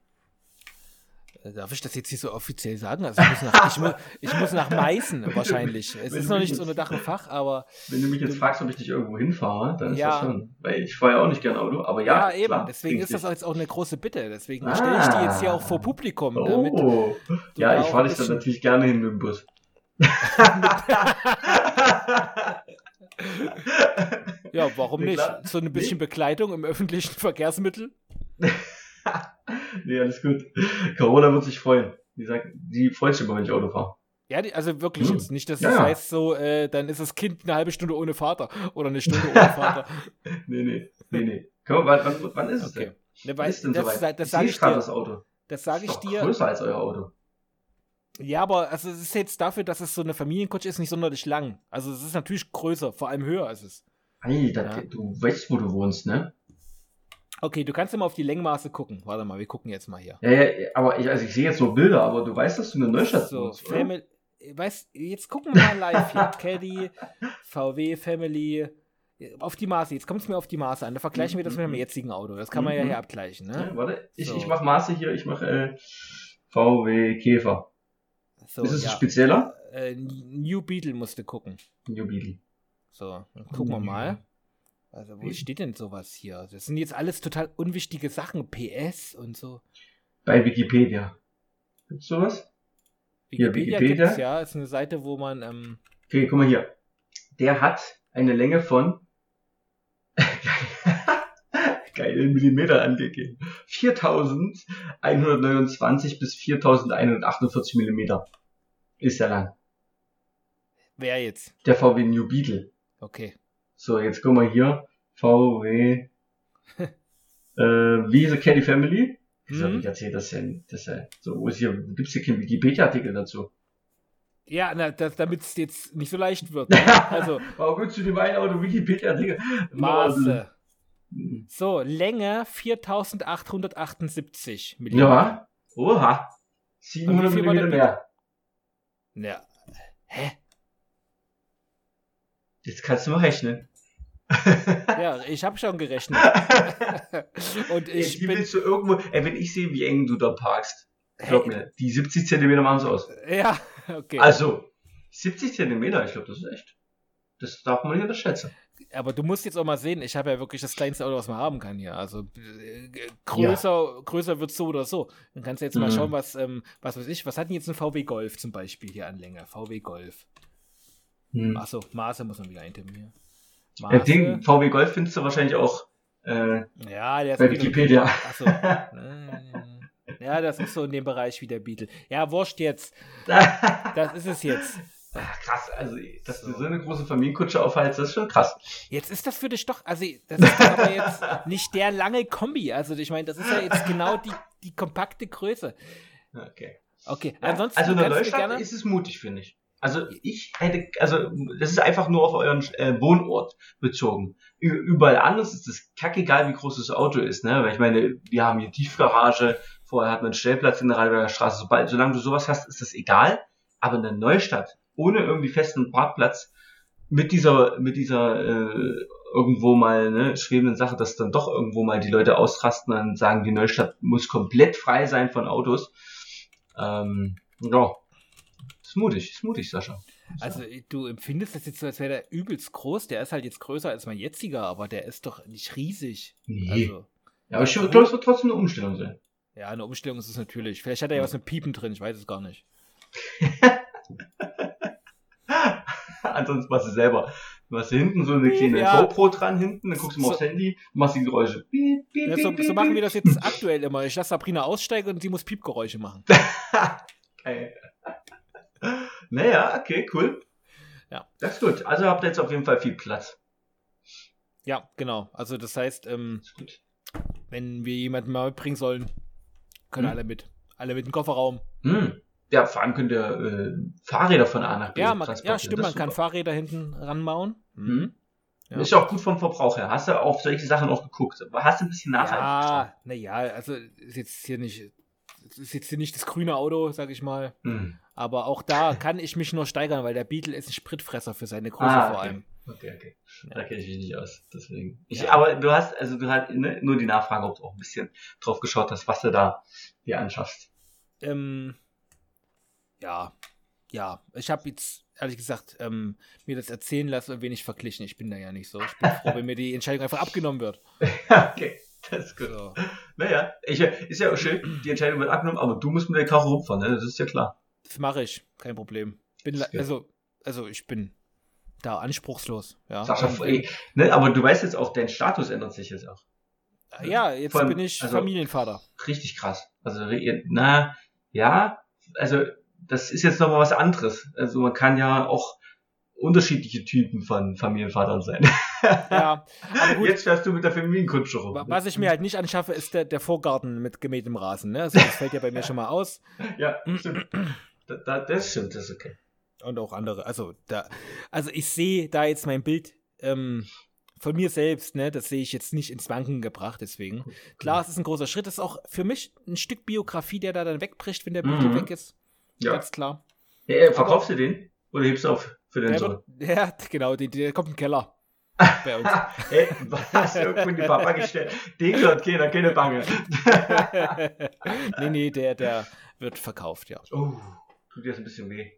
Äh, Darf ich das jetzt hier so offiziell sagen? Also ich muss nach, ich muss, ich muss nach Meißen (laughs) wahrscheinlich. Es ist du noch nicht so eine Dach und Fach, aber Wenn du mich jetzt Du- fragst, ob ich dich irgendwo hinfahre, dann ist Ja. das schon. Weil ich fahre ja auch nicht gern Auto, aber ja, ja. eben. klar, Deswegen ist das jetzt auch eine große Bitte. Deswegen Ah. stelle ich die jetzt hier auch vor Publikum, damit Oh. du Ja, ich fahre dich dann natürlich gerne hin mit dem Bus. (laughs) (laughs) Ja, warum nicht? So ein bisschen Begleitung im öffentlichen Verkehrsmittel. nee, alles gut. Carola wird sich freuen. Die sagt, die freut sich immer, wenn ich Auto fahre. Ja, die, also wirklich Hm. jetzt nicht, dass das ja. heißt so, äh, dann ist das Kind eine halbe Stunde ohne Vater oder eine Stunde ohne Vater. (laughs) Nee, nee, nee, nee. Komm, wann, wann, wann ist es Okay. denn? Ne, weil, ist denn das soweit? das ich sage sehe ich gerade das Auto. Das sage ich dir. größer als euer Auto. Ja, aber also es ist jetzt dafür, dass es so eine Familienkutsche ist, nicht sonderlich lang. Also es ist natürlich größer, vor allem höher ist es. Alter, Ja. du weißt, wo du wohnst, ne? Okay, du kannst mal auf die Längenmaße gucken. Warte mal, wir gucken jetzt mal hier. Ja, ja, aber ich, also ich sehe jetzt nur Bilder, aber du weißt, dass du in Neustadt So, wohnst? Family. Weißt, jetzt gucken wir mal live hier. (laughs) Caddy, VW, Family. Auf die Maße. Jetzt kommt es mir auf die Maße an. Da vergleichen wir das mit dem Mhm. jetzigen Auto. Das kann man ja Mhm. hier abgleichen. Ne? warte, ich, ich mache Maße hier, ich mache äh, VW Käfer. So, ist es ja. ein spezieller? Äh, New Beetle musste gucken. Jubilee. So, dann gucken wir mal. Also, wo steht denn sowas hier? Das sind jetzt alles total unwichtige Sachen. PS und so. Bei Wikipedia. Gibt's sowas? Hier, Wikipedia, Wikipedia. gibt's ja. Ist eine Seite, wo man. Ähm, Okay, guck mal hier. Der hat eine Länge von (laughs) geil in Millimeter angegeben. 4129 bis 4148 Millimeter ist er lang. wer jetzt? Der VW New Beetle. Okay. So, jetzt guck mal hier. VW. (laughs) äh, wie ist Caddy Family? Wieso hab Mhm. ich erzählt, das denn? Das, so, wo ist hier, gibt's hier keinen Wikipedia-Artikel dazu? Ja, na, damit es jetzt nicht so leicht wird. (laughs) Ne? Also, Warum willst du dem einen Auto Wikipedia-Artikel? Maße. So, Länge 4878 mm. Ja. Oha. Und 700 wie viel war Millimeter der mehr. Ja. Hä? Jetzt kannst du mal rechnen. Ja, ich habe schon gerechnet. (laughs) Und ich wie bin. willst du irgendwo, ey, wenn ich sehe, wie eng du da parkst, glaub mir, die 70 Zentimeter machen es aus. Ja, okay. Also, 70 Zentimeter, ich glaube, das ist echt. Das darf man nicht unterschätzen. Aber du musst jetzt auch mal sehen, ich habe ja wirklich das kleinste Auto, was man haben kann hier. Also äh, größer, größer wird so oder so. Dann kannst du jetzt mal Mhm. schauen, was, ähm, was weiß ich, was hat denn jetzt ein VW Golf zum Beispiel hier an Länge? VW Golf. Hm. Achso, Maße muss man wieder eintippen hier. Ja, den Maße. VW Golf findest du wahrscheinlich auch äh, Ja, der ist bei wieder- Wikipedia. Achso. (laughs) Ja, das ist so in dem Bereich wie der Beetle. Ja, wurscht jetzt. (laughs) Das ist es jetzt. Ach, krass, also, dass du So. so eine große Familienkutsche aufhalst, das ist schon krass. Jetzt ist das für dich doch, also das ist aber jetzt (laughs) nicht der lange Kombi. Also ich meine, das ist ja jetzt (laughs) genau die, die kompakte Größe. Okay. Okay, Ja, ansonsten also in Neustadt ist es mutig, finde ich. Also ich hätte, also das ist einfach nur auf euren äh, Wohnort bezogen. Ü überall anders ist es kackegal, wie groß das Auto ist, ne? Weil ich meine, wir haben hier Tiefgarage, vorher hat man einen Stellplatz in der Radberger Straße. Sobald, solange du sowas hast, ist das egal. Aber in der Neustadt, ohne irgendwie festen Parkplatz, mit dieser, mit dieser äh, irgendwo mal ne, schwebenden Sache, dass dann doch irgendwo mal die Leute ausrasten und sagen, die Neustadt muss komplett frei sein von Autos. Ähm, ja, ist mutig, ist mutig, Sascha. Also du empfindest das jetzt so, als wäre der übelst groß. Der ist halt jetzt größer als mein jetziger, aber der ist doch nicht riesig. Nee. Also, ja, aber ich glaube, es wird trotzdem eine Umstellung sein. ja, eine Umstellung ist es natürlich. Vielleicht hat er ja was mit Piepen drin, ich weiß es gar nicht. (laughs) (laughs) Ansonsten machst du selber. Du hast hinten so eine kleine Ja. GoPro dran hinten, dann guckst du mal So- aufs Handy, machst die Geräusche. Piep, piep, Ja, so, piep, so machen wir das jetzt (laughs) aktuell immer. Ich lasse Sabrina aussteigen und sie muss Piepgeräusche machen. (laughs) Geil. Naja, okay, cool. Ja. Das ist gut. Also habt ihr jetzt auf jeden Fall viel Platz. Ja, genau. Also das heißt, ähm, Das wenn wir jemanden mal mitbringen sollen, können Hm. alle mit. Alle mit im Kofferraum. Hm. Ja, vor allem könnt ihr äh, Fahrräder von A nach B Ja, man, transportieren. ja stimmt, man kann. Fahrräder hinten ranbauen. Mhm. Ja. Ist ja auch gut vom Verbrauch her. Hast du auf solche Sachen auch geguckt? Hast du ein bisschen nachhaltig Ja, naja, also ist jetzt hier nicht, ist jetzt hier nicht das grüne Auto, sag ich mal. Hm. Aber auch da kann ich mich nur steigern, weil der Beetle ist ein Spritfresser für seine Größe Ah, vor okay. allem. Okay, okay. Ja. Da kenne ich mich nicht aus. Deswegen. Ich, Ja. Aber du hast, also du hast ne, nur die Nachfrage, ob du auch ein bisschen drauf geschaut hast, was du da dir anschaffst. Ähm, ja, ja. Ich habe jetzt, ehrlich gesagt, ähm, mir das erzählen lassen und wenig verglichen. Ich bin da ja nicht so. Ich bin froh, wenn mir die Entscheidung einfach abgenommen wird. (laughs) okay, das ist gut. So. Naja, ich, ist ja auch schön, die Entscheidung wird abgenommen, aber du musst mit der Karre rumfahren, ne? Das ist ja klar. Das mache ich, kein Problem. Bin, also, also ich bin da anspruchslos. Ja, Sascha, ey, ne, aber du weißt jetzt auch, dein Status ändert sich jetzt auch. äh, ja, jetzt allem, bin ich also- Familienvater. Richtig krass. Also, na, ja, also, das ist jetzt nochmal was anderes. Also, man kann ja auch unterschiedliche Typen von Familienvatern sein. Ja, (laughs) gut. Jetzt fährst du mit der Familienkutsche rum. Wa- Was ich mir halt nicht anschaffe, ist der, der Vorgarten mit gemähtem Rasen. Ne? Also das fällt ja bei mir (laughs) schon mal aus. Ja, stimmt. Da, da, das stimmt, das ist okay. Und auch andere. Also, da, also ich sehe da jetzt mein Bild ähm, von mir selbst, ne? Das sehe ich jetzt nicht ins Wanken gebracht, deswegen. Klar, es ist ein großer Schritt. Es ist auch für mich ein Stück Biografie, der da dann wegbricht, wenn der Bild Mhm. weg ist. Ja. Ganz klar. ja verkaufst du den? Oder hebst du auf für den Sohn? ja, (laughs) genau, der, der kommt im Keller. (laughs) Bei uns. Ey, was irgendwo in die Papa gestellt? Den gehört keiner, keine Bange. (laughs) nee, nee, der, der wird verkauft, ja. Oh, tut dir das ein bisschen weh.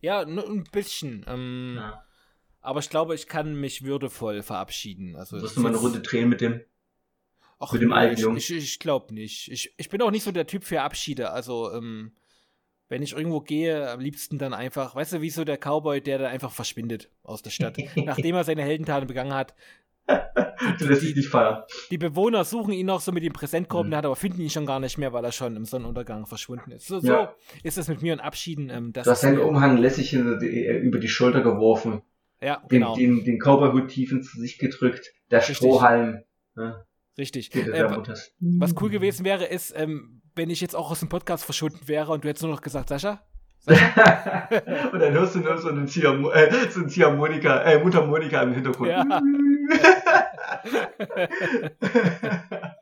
Ja, nur ein bisschen. Ähm, Ja. Aber ich glaube, ich kann mich würdevoll verabschieden. Also, Wirst du mal eine Runde drehen mit dem? Ach, mit dem nee, alten ich, Jungen? Ich, ich glaube nicht. Ich, ich bin auch nicht so der Typ für Abschiede. Also, ähm, wenn ich irgendwo gehe, am liebsten dann einfach, weißt du, wie so der Cowboy, der dann einfach verschwindet aus der Stadt. (laughs) Nachdem er seine Heldentaten begangen hat. (laughs) Du lässt dich nicht feiern. Die Bewohner suchen ihn noch so mit dem Präsentkorb, Mhm. mhm. aber finden ihn schon gar nicht mehr, weil er schon im Sonnenuntergang verschwunden ist. So, so Ja. ist es mit mir und Abschieden. Ähm, das Du hast mir- Umhang lässig die- äh, über die Schulter geworfen, Ja, den, genau. den, den Cowboyhut tief ins Gesicht gedrückt, der Richtig. Strohhalm, ne, Richtig. Äh, was cool gewesen wäre, ist, ähm, wenn ich jetzt auch aus dem Podcast verschwunden wäre und du hättest nur noch gesagt, Sascha? (laughs) Und dann hörst du nur so einen Ziehharmo äh, so Ziehharmonika, äh, Mundharmonika im Hintergrund. Ja. (laughs) (laughs)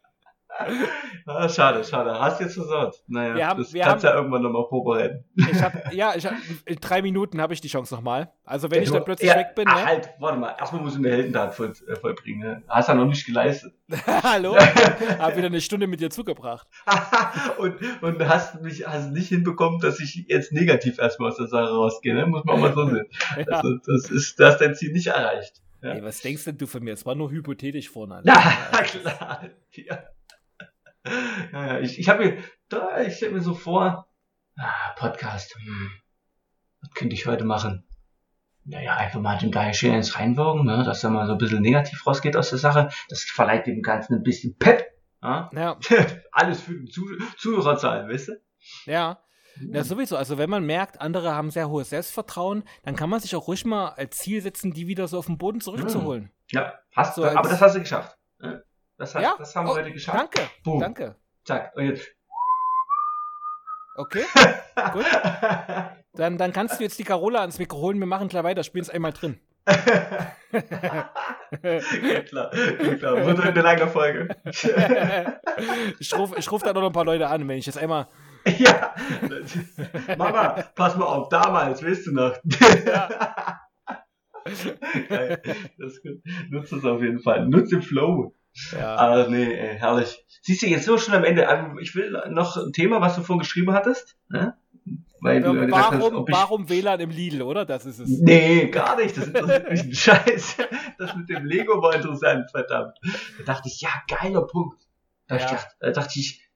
ah, schade, schade. Hast jetzt versaut. Naja, Wir haben- das wir kannst haben- ja irgendwann nochmal vorbereiten. Ich hab, ja, ich hab, in drei Minuten habe ich die Chance nochmal. Also wenn ich dann plötzlich ja, weg bin, ach, ne? halt, warte mal. Erstmal musst du eine Heldentat voll, äh, vollbringen. Ne? Hast ja noch nicht geleistet. (laughs) Hallo? (laughs) Hab wieder eine Stunde mit dir zugebracht. (laughs) und, und hast mich hast nicht hinbekommen, dass ich jetzt negativ erstmal aus der Sache rausgehe. Ne? Muss man auch mal so sehen. Ja. Also, das ist, du hast dein Ziel nicht erreicht. Ja. Ey, was denkst denn du von mir? Es war nur hypothetisch vorne. Na, klar. Ja. Ja, ich, ich habe mir, da, ich stelle mir so vor, ah, Podcast, hm, was könnte ich heute machen? Naja, einfach mal dem Daniel schön ins reinwirken, ne, dass er mal so ein bisschen negativ rausgeht aus der Sache. Das verleiht dem Ganzen ein bisschen Pep. Ja? Ja, (laughs) Alles für den Zuh Zuhörerzahlen, weißt du? ja. Ja, sowieso. Also wenn man merkt, andere haben sehr hohes Selbstvertrauen, dann kann man sich auch ruhig mal als Ziel setzen, die wieder so auf den Boden zurückzuholen. Ja, hast So du, aber als- das hast du geschafft. Das, hast, Ja, das haben wir oh, heute geschafft. Danke, Boom. danke. Zack. Und jetzt. Okay, (laughs) gut. Dann, dann kannst du jetzt die Carola ans Mikro holen. Wir machen gleich weiter. Spielen es einmal drin. Geht klar, geht klar. Wird eine lange Folge. ich rufe ich ruf dann noch ein paar Leute an, wenn ich jetzt einmal. ja. Mama, pass mal auf, damals, weißt du noch. Geil. Das. Nutzt es auf jeden Fall. Nutzt den Flow. Ja, Ah, nee, ey, herrlich. Siehst du, jetzt so schon am Ende. Ähm, Ich will noch ein Thema, was du vorhin geschrieben hattest. Ne? Weil du hast, warum, ob ich warum WLAN im Lidl, oder? Das ist es. Nee, gar nicht. Das interessiert mich ein (laughs) Scheiß. Das mit dem Lego war interessant, verdammt. Da dachte ich, ja, geiler Punkt. Da, Ja. ich dachte, da dachte ich,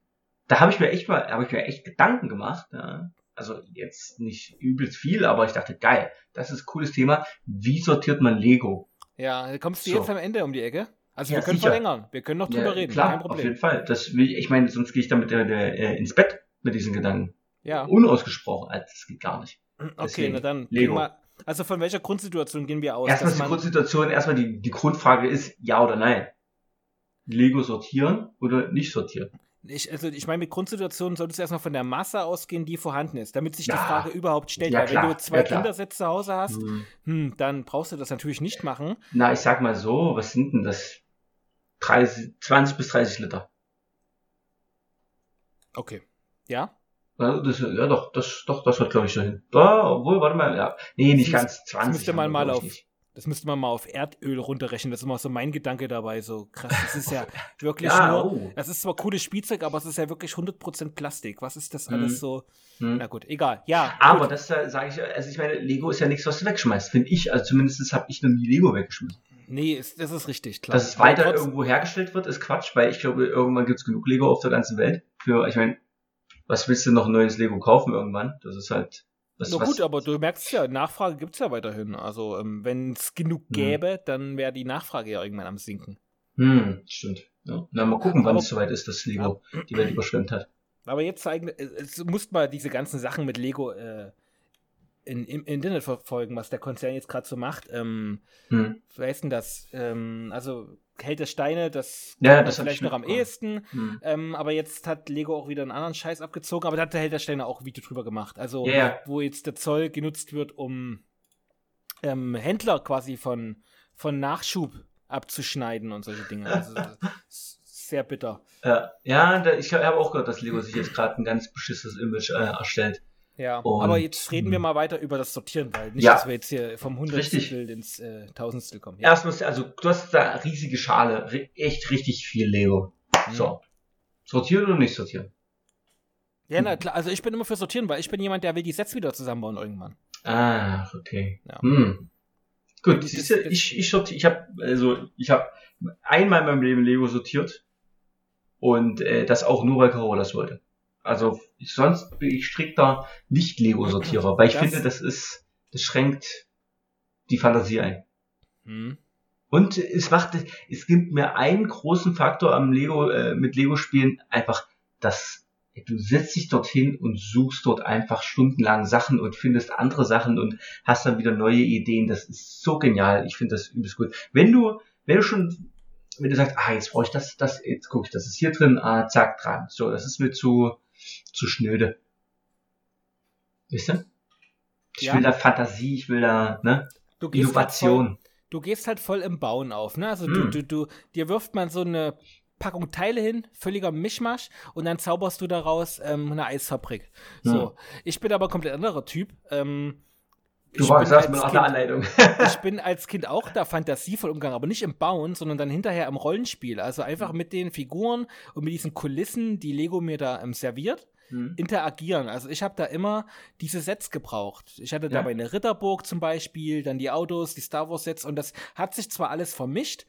da habe ich mir echt mal, habe ich mir echt Gedanken gemacht. Ja. Also jetzt nicht übelst viel, aber ich dachte, geil, das ist ein cooles Thema. Wie sortiert man Lego? Ja, kommst du So. jetzt am Ende um die Ecke? Also Ja, wir können sicher. verlängern. Wir können noch drüber Ja, reden. Klar, Kein auf Problem. jeden Fall. Das will, ich meine, sonst gehe ich damit äh, äh, ins Bett mit diesen Gedanken. Ja. Unausgesprochen, also das geht gar nicht. Okay, deswegen, na dann. Lego. wir- Also von welcher Grundsituation gehen wir aus? Erstmal die Grundsituation, erstmal die, die Grundfrage ist, ja oder nein. Lego sortieren oder nicht sortieren? ich, also ich meine, mit Grundsituation solltest du erstmal von der Masse ausgehen, die vorhanden ist, damit sich die Ja. Frage überhaupt stellt. Ja, Weil klar. wenn du zwei Ja, klar. Kindersitze zu Hause hast, Hm. hm, dann brauchst du das natürlich nicht machen. Na, ich sag mal so, was sind denn das? 30, 20 bis 30 Liter. Okay. Ja? Ja, das, ja doch, das, doch, das wird glaube ich schon hin. Da, obwohl, warte mal, ja. Nee, nicht Das ganz 20. müsste man mal auf- nicht. Das müsste man mal auf Erdöl runterrechnen. Das ist immer so mein Gedanke dabei. So krass. Das ist ja (laughs) wirklich Ja, nur. oh. Das ist zwar cooles Spielzeug, aber es ist ja wirklich 100% Plastik. Was ist das Mhm. alles so? Hm. Na gut, egal. Ja. Aber gut. das äh, sage ich, also ich meine, Lego ist ja nichts, was du wegschmeißt, finde ich. Also zumindest habe ich noch nie Lego weggeschmissen. Nee, ist, das ist richtig, klar. Dass es weiter trotz- irgendwo hergestellt wird, ist Quatsch, weil ich glaube, irgendwann gibt's genug Lego auf der ganzen Welt. Für, ich meine, was willst du noch neues Lego kaufen irgendwann? Das ist halt. Das, Na was, gut, aber du merkst ja, Nachfrage gibt's ja weiterhin. Also, ähm, wenn es genug Mhm. gäbe, dann wäre die Nachfrage ja irgendwann am Sinken. Hm, stimmt. Ja. Na, mal gucken, wann Aber- es soweit ist, dass Lego die Welt überschwemmt hat. Aber jetzt eigentlich, es muss mal diese ganzen Sachen mit Lego äh, in, im Internet verfolgen, was der Konzern jetzt gerade so macht. Ähm, Hm. wer ist denn das? Ähm, also Held der Steine, das Ja, das vielleicht ich noch am ehesten. Hm. Ähm, aber jetzt hat Lego auch wieder einen anderen Scheiß abgezogen, aber da hat der Held der Steine auch ein Video drüber gemacht. Also, ja. wo jetzt der Zoll genutzt wird, um ähm, Händler quasi von, von Nachschub abzuschneiden und solche Dinge. Also, (laughs) sehr bitter. Ja, ja ich habe auch gehört, dass Lego sich jetzt gerade ein ganz beschissenes Image äh, erstellt. Ja, Und- aber jetzt reden wir mal weiter über das Sortieren, weil nicht, Ja. dass wir jetzt hier vom. Hundertstel ins äh, Tausendstel kommen. Ja. Erstmal, also du hast da riesige Schale, echt richtig viel Lego. Mhm. So. Sortieren oder nicht sortieren? ja, na klar, also ich bin immer für Sortieren, weil ich bin jemand, der will die Sets wieder zusammenbauen irgendwann. Ah, okay. Ja. Hm. Gut, Das- siehst du, das- ich, ich sortiere, ich habe also ich habe einmal in meinem Leben Lego sortiert und äh, das auch nur, weil Carola das wollte. Also ich, sonst bin ich strikter Nicht-Lego-Sortierer, weil ich Das- finde, das ist, das schränkt die Fantasie ein. Hm. Und es macht, es gibt mir einen großen Faktor am Lego, äh, mit Lego-Spielen, einfach, dass du setzt dich dorthin und suchst dort einfach stundenlang Sachen und findest andere Sachen und hast dann wieder neue Ideen. Das ist so genial. Ich finde das übelst gut. Wenn du, wenn du schon, wenn du sagst, ah, jetzt brauche ich das, das, jetzt gucke ich, das ist hier drin, ah, zack, dran. So, das ist mir zu, zu schnöde. Wisst ihr? Ich Ja. will da Fantasie, ich will da, ne, Du gehst Halt voll, Innovation. du gehst halt voll im Bauen auf, ne? Also Hm. du, du, du, dir wirft man so eine Packung Teile hin, völliger Mischmasch, und dann zauberst du daraus ähm, eine Eisfabrik. So, ich bin aber komplett anderer Typ. Ähm, Du ich warst bin sagst als mir nach Kind- der Anleitung. (laughs) (laughs) ich bin als Kind auch da fantasievoll umgegangen, aber nicht im Bauen, sondern dann hinterher im Rollenspiel. Also einfach mit den Figuren und mit diesen Kulissen, die Lego mir da ähm, serviert, Hm. interagieren. Also ich habe da immer diese Sets gebraucht. Ich hatte Ja. dabei eine Ritterburg zum Beispiel, dann die Autos, die Star Wars Sets und das hat sich zwar alles vermischt,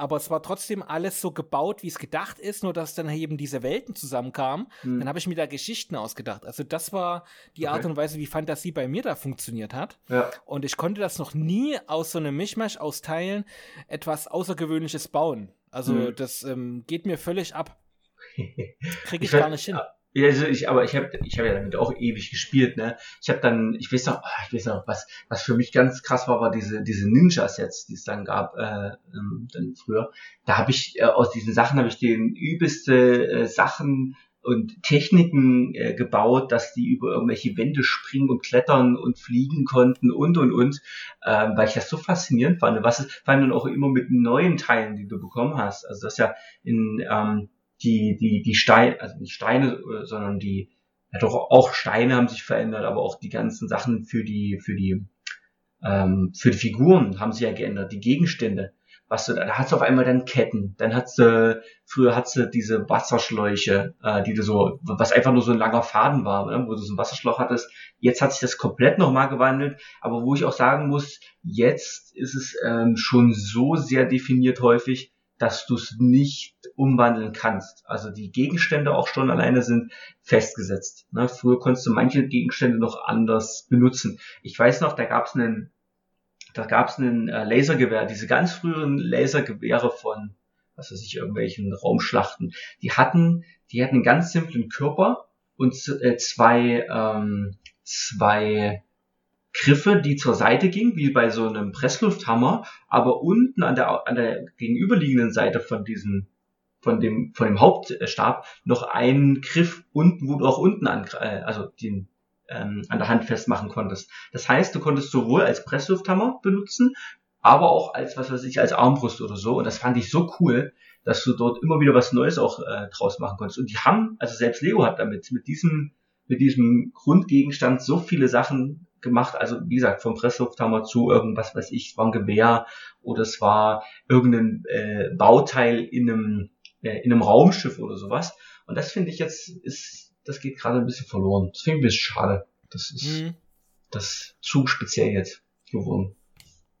aber es war trotzdem alles so gebaut, wie es gedacht ist, nur dass dann eben diese Welten zusammenkamen. Hm. Dann habe ich mir da Geschichten ausgedacht. Also das war die Okay. Art und Weise, wie Fantasie bei mir da funktioniert hat. Ja. Und ich konnte das noch nie aus so einem Mischmasch aus Teilen etwas Außergewöhnliches bauen. Also Mhm. das ähm, geht mir völlig ab. (laughs) Kriege ich, Ich gar nicht hin. Ja, also ich, aber ich habe ich hab ja damit auch ewig gespielt, ne? Ich habe dann, ich weiß noch, ah, ich weiß noch, was, was für mich ganz krass war, war diese, diese Ninja-Sets, die es dann gab, äh, ähm, dann früher. Da habe ich, äh, aus diesen Sachen habe ich den übelste äh, Sachen und Techniken äh, gebaut, dass die über irgendwelche Wände springen und klettern und fliegen konnten und und und, ähm, weil ich das so faszinierend fand. Was vor allem dann auch immer mit neuen Teilen, die du bekommen hast. Also das ja in ähm, die, die, die Steine, also nicht Steine, äh, sondern die, ja doch auch Steine haben sich verändert, aber auch die ganzen Sachen für die, für die, ähm, für die Figuren haben sich ja geändert, die Gegenstände. Was du, da hast du auf einmal dann Ketten, dann hast du, früher hast du diese Wasserschläuche, äh, die du so, was einfach nur so ein langer Faden war, ne, wo du so einen Wasserschlauch hattest. Jetzt hat sich das komplett nochmal gewandelt, aber wo ich auch sagen muss, jetzt ist es ähm, schon so sehr definiert häufig, dass du es nicht umwandeln kannst. Also die Gegenstände auch schon alleine sind festgesetzt. Ne? Früher konntest du manche Gegenstände noch anders benutzen. Ich weiß noch, da gab es einen, da gab es einen äh, Lasergewehr, diese ganz früheren Lasergewehre von, was weiß ich, irgendwelchen Raumschlachten. Die hatten, die hatten einen ganz simplen Körper und äh, zwei, ähm, zwei Griffe, die zur Seite gingen, wie bei so einem Presslufthammer, aber unten an der, an der gegenüberliegenden Seite von diesem, von dem, von dem Hauptstab noch einen Griff unten, wo du auch unten an, äh, also den, ähm, an der Hand festmachen konntest. Das heißt, du konntest sowohl als Presslufthammer benutzen, aber auch als, was weiß ich, als Armbrust oder so. Und das fand ich so cool, dass du dort immer wieder was Neues auch äh, draus machen konntest. Und die haben, also selbst Lego hat damit, mit diesem, mit diesem Grundgegenstand so viele Sachen gemacht. Also wie gesagt, vom Presslufthammer zu irgendwas weiß ich, es war ein Gewehr oder es war irgendein äh, Bauteil in einem, äh, in einem Raumschiff oder sowas. Und das finde ich jetzt ist, das geht gerade ein bisschen verloren. Das finde ich ein bisschen schade. Das ist mhm. das zu speziell jetzt geworden.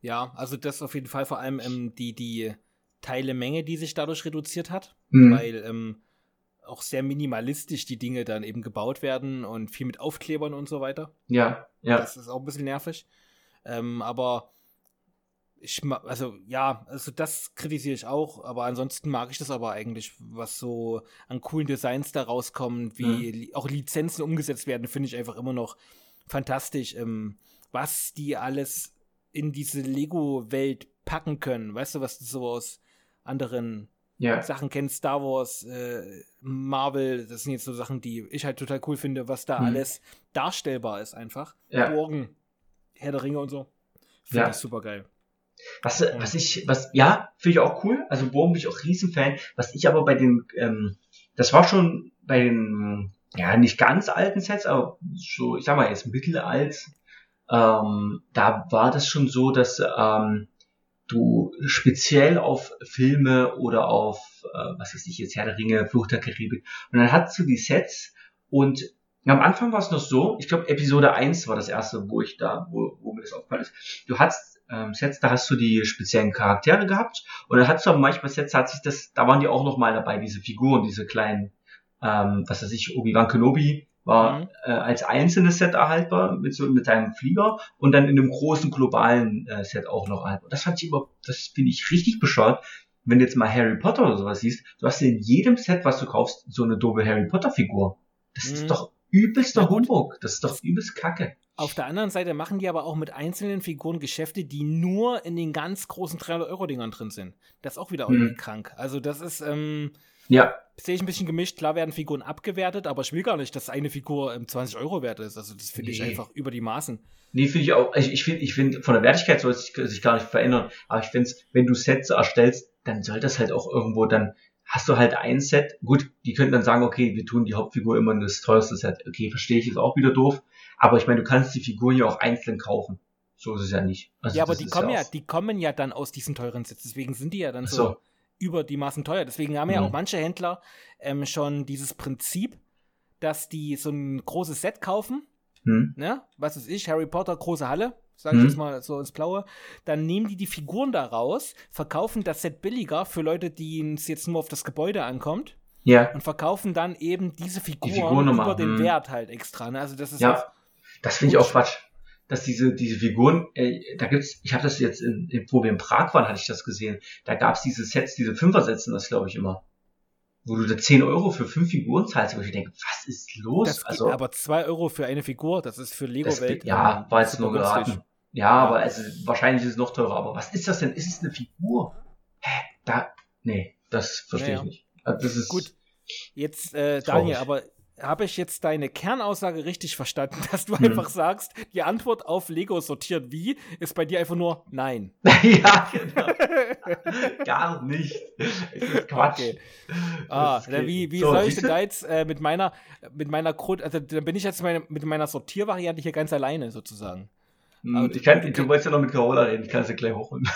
Ja, also das auf jeden Fall vor allem ähm, die, die Teilemenge, die sich dadurch reduziert hat, mhm. weil ähm, auch sehr minimalistisch die Dinge dann eben gebaut werden und viel mit Aufklebern und so weiter. Ja, ja. Das ist auch ein bisschen nervig. Ähm, aber ich also ja, also das kritisiere ich auch, aber ansonsten mag ich das aber eigentlich, was so an coolen Designs da rauskommen, wie mhm. auch Lizenzen umgesetzt werden, finde ich einfach immer noch fantastisch, ähm, was die alles in diese Lego-Welt packen können. Weißt du, was so aus anderen ja. Sachen kennt, Star Wars, äh, Marvel, das sind jetzt so Sachen, die ich halt total cool finde, was da hm. alles darstellbar ist einfach. Ja. Burgen, Herr der Ringe und so. Finde ja. ich super geil. Was, was ich, was, ja, finde ich auch cool. Also Burgen bin ich auch Riesenfan. Was ich aber bei den, ähm, das war schon bei den, ja, nicht ganz alten Sets, aber so, ich sag mal jetzt mittelalt, ähm, da war das schon so, dass ähm, du speziell auf Filme oder auf, äh, was weiß ich jetzt, Herr der Ringe, Flucht der Karibik, und dann hattest du die Sets und am Anfang war es noch so, ich glaube Episode 1 war das erste, wo ich da, wo, wo mir das aufgefallen ist. Du hattest ähm, Sets, da hast du die speziellen Charaktere gehabt und dann hattest du aber manchmal Sets, hat sich das, da waren die auch noch mal dabei, diese Figuren, diese kleinen, ähm, was weiß ich, Obi-Wan Kenobi, war mhm. äh, als einzelnes Set erhaltbar mit so mit seinem Flieger und dann in einem großen globalen äh, Set auch noch erhaltbar. Das fand ich immer, das finde ich richtig bescheuert. Wenn du jetzt mal Harry Potter oder sowas siehst, du hast in jedem Set, was du kaufst, so eine doofe Harry Potter Figur. Das mhm. ist doch übelster Humbug. Das ist doch übelst Kacke. Auf der anderen Seite machen die aber auch mit einzelnen Figuren Geschäfte, die nur in den ganz großen 300-Euro-Dingern drin sind. Das ist auch wieder irgendwie mhm. krank. Also das ist, ähm, ja. Sehe ich ein bisschen gemischt. Klar werden Figuren abgewertet, aber ich will gar nicht, dass eine Figur 20 ähm, Euro wert ist. Also das finde nee. ich einfach über die Maßen. Nee, finde ich auch. Ich, ich finde, ich find, von der Wertigkeit soll es sich, sich gar nicht verändern. Aber ich finde es, wenn du Sets erstellst, dann soll das halt auch irgendwo dann, hast du halt ein Set. Gut, die könnten dann sagen, okay, wir tun die Hauptfigur immer in das teuerste Set. Okay, verstehe ich, ist auch wieder doof. Aber ich meine, du kannst die Figur ja auch einzeln kaufen. So ist es ja nicht. Also ja, aber die kommen ja, ja die kommen ja dann aus diesen teuren Sets. Deswegen sind die ja dann so, so über die Maßen teuer. Deswegen haben mhm. ja auch manche Händler ähm, schon dieses Prinzip, dass die so ein großes Set kaufen. Mhm. Ne? Was weiß ich, Harry Potter, große Halle, sage ich mhm. jetzt mal so ins Blaue. Dann nehmen die die Figuren da raus, verkaufen das Set billiger für Leute, die es jetzt nur auf das Gebäude ankommt. Ja. Und verkaufen dann eben diese Figuren die über den mhm. Wert halt extra. Ne? Also das ist ja. Das finde ich auch Quatsch dass diese diese Figuren, äh, da gibt's, ich habe das jetzt, in, in, wo wir in Prag waren, hatte ich das gesehen. Da gab's diese Sets, diese Fünfer-Sätzen, das glaube ich immer, wo du da 10 Euro für fünf Figuren zahlst, wo ich denke, was ist los? Das also, aber 2 Euro für eine Figur, das ist für Lego-Welt. Ja, war jetzt nur geraten. Ja, ja, aber also, wahrscheinlich ist es noch teurer. Aber was ist das denn? Ist es eine Figur? Hä? Da, nee, das verstehe naja. ich nicht. Also, das ist gut. Jetzt, äh, Daniel, aber habe ich jetzt deine Kernaussage richtig verstanden, (laughs) dass du einfach sagst, die Antwort auf Lego sortiert wie ist bei dir einfach nur nein. (laughs) ja, genau. (laughs) Gar nicht. Quatsch. Okay. Ah, wie, wie so, soll ich denn da jetzt äh, mit meiner mit meiner Grund, also dann bin ich jetzt meine, mit meiner Sortiervariante hier ganz alleine sozusagen. Hm, ich kann, du wolltest ja noch mit Carola reden, ich kann sie gleich hochholen.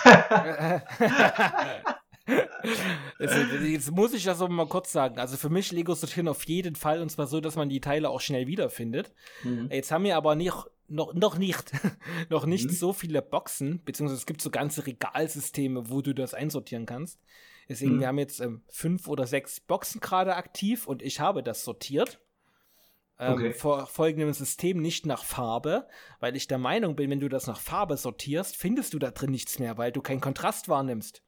Also, jetzt muss ich das aber mal kurz sagen. Also für mich Lego sortieren auf jeden Fall und zwar so, dass man die Teile auch schnell wiederfindet. Mhm. Jetzt haben wir aber nicht noch, noch nicht, (laughs) noch nicht mhm. so viele Boxen, beziehungsweise es gibt so ganze Regalsysteme, wo du das einsortieren kannst. Deswegen, mhm. wir haben jetzt ähm, fünf oder sechs Boxen gerade aktiv und ich habe das sortiert. Ähm, okay. vor folgendem System nicht nach Farbe, weil ich der Meinung bin, wenn du das nach Farbe sortierst, findest du da drin nichts mehr, weil du keinen Kontrast wahrnimmst.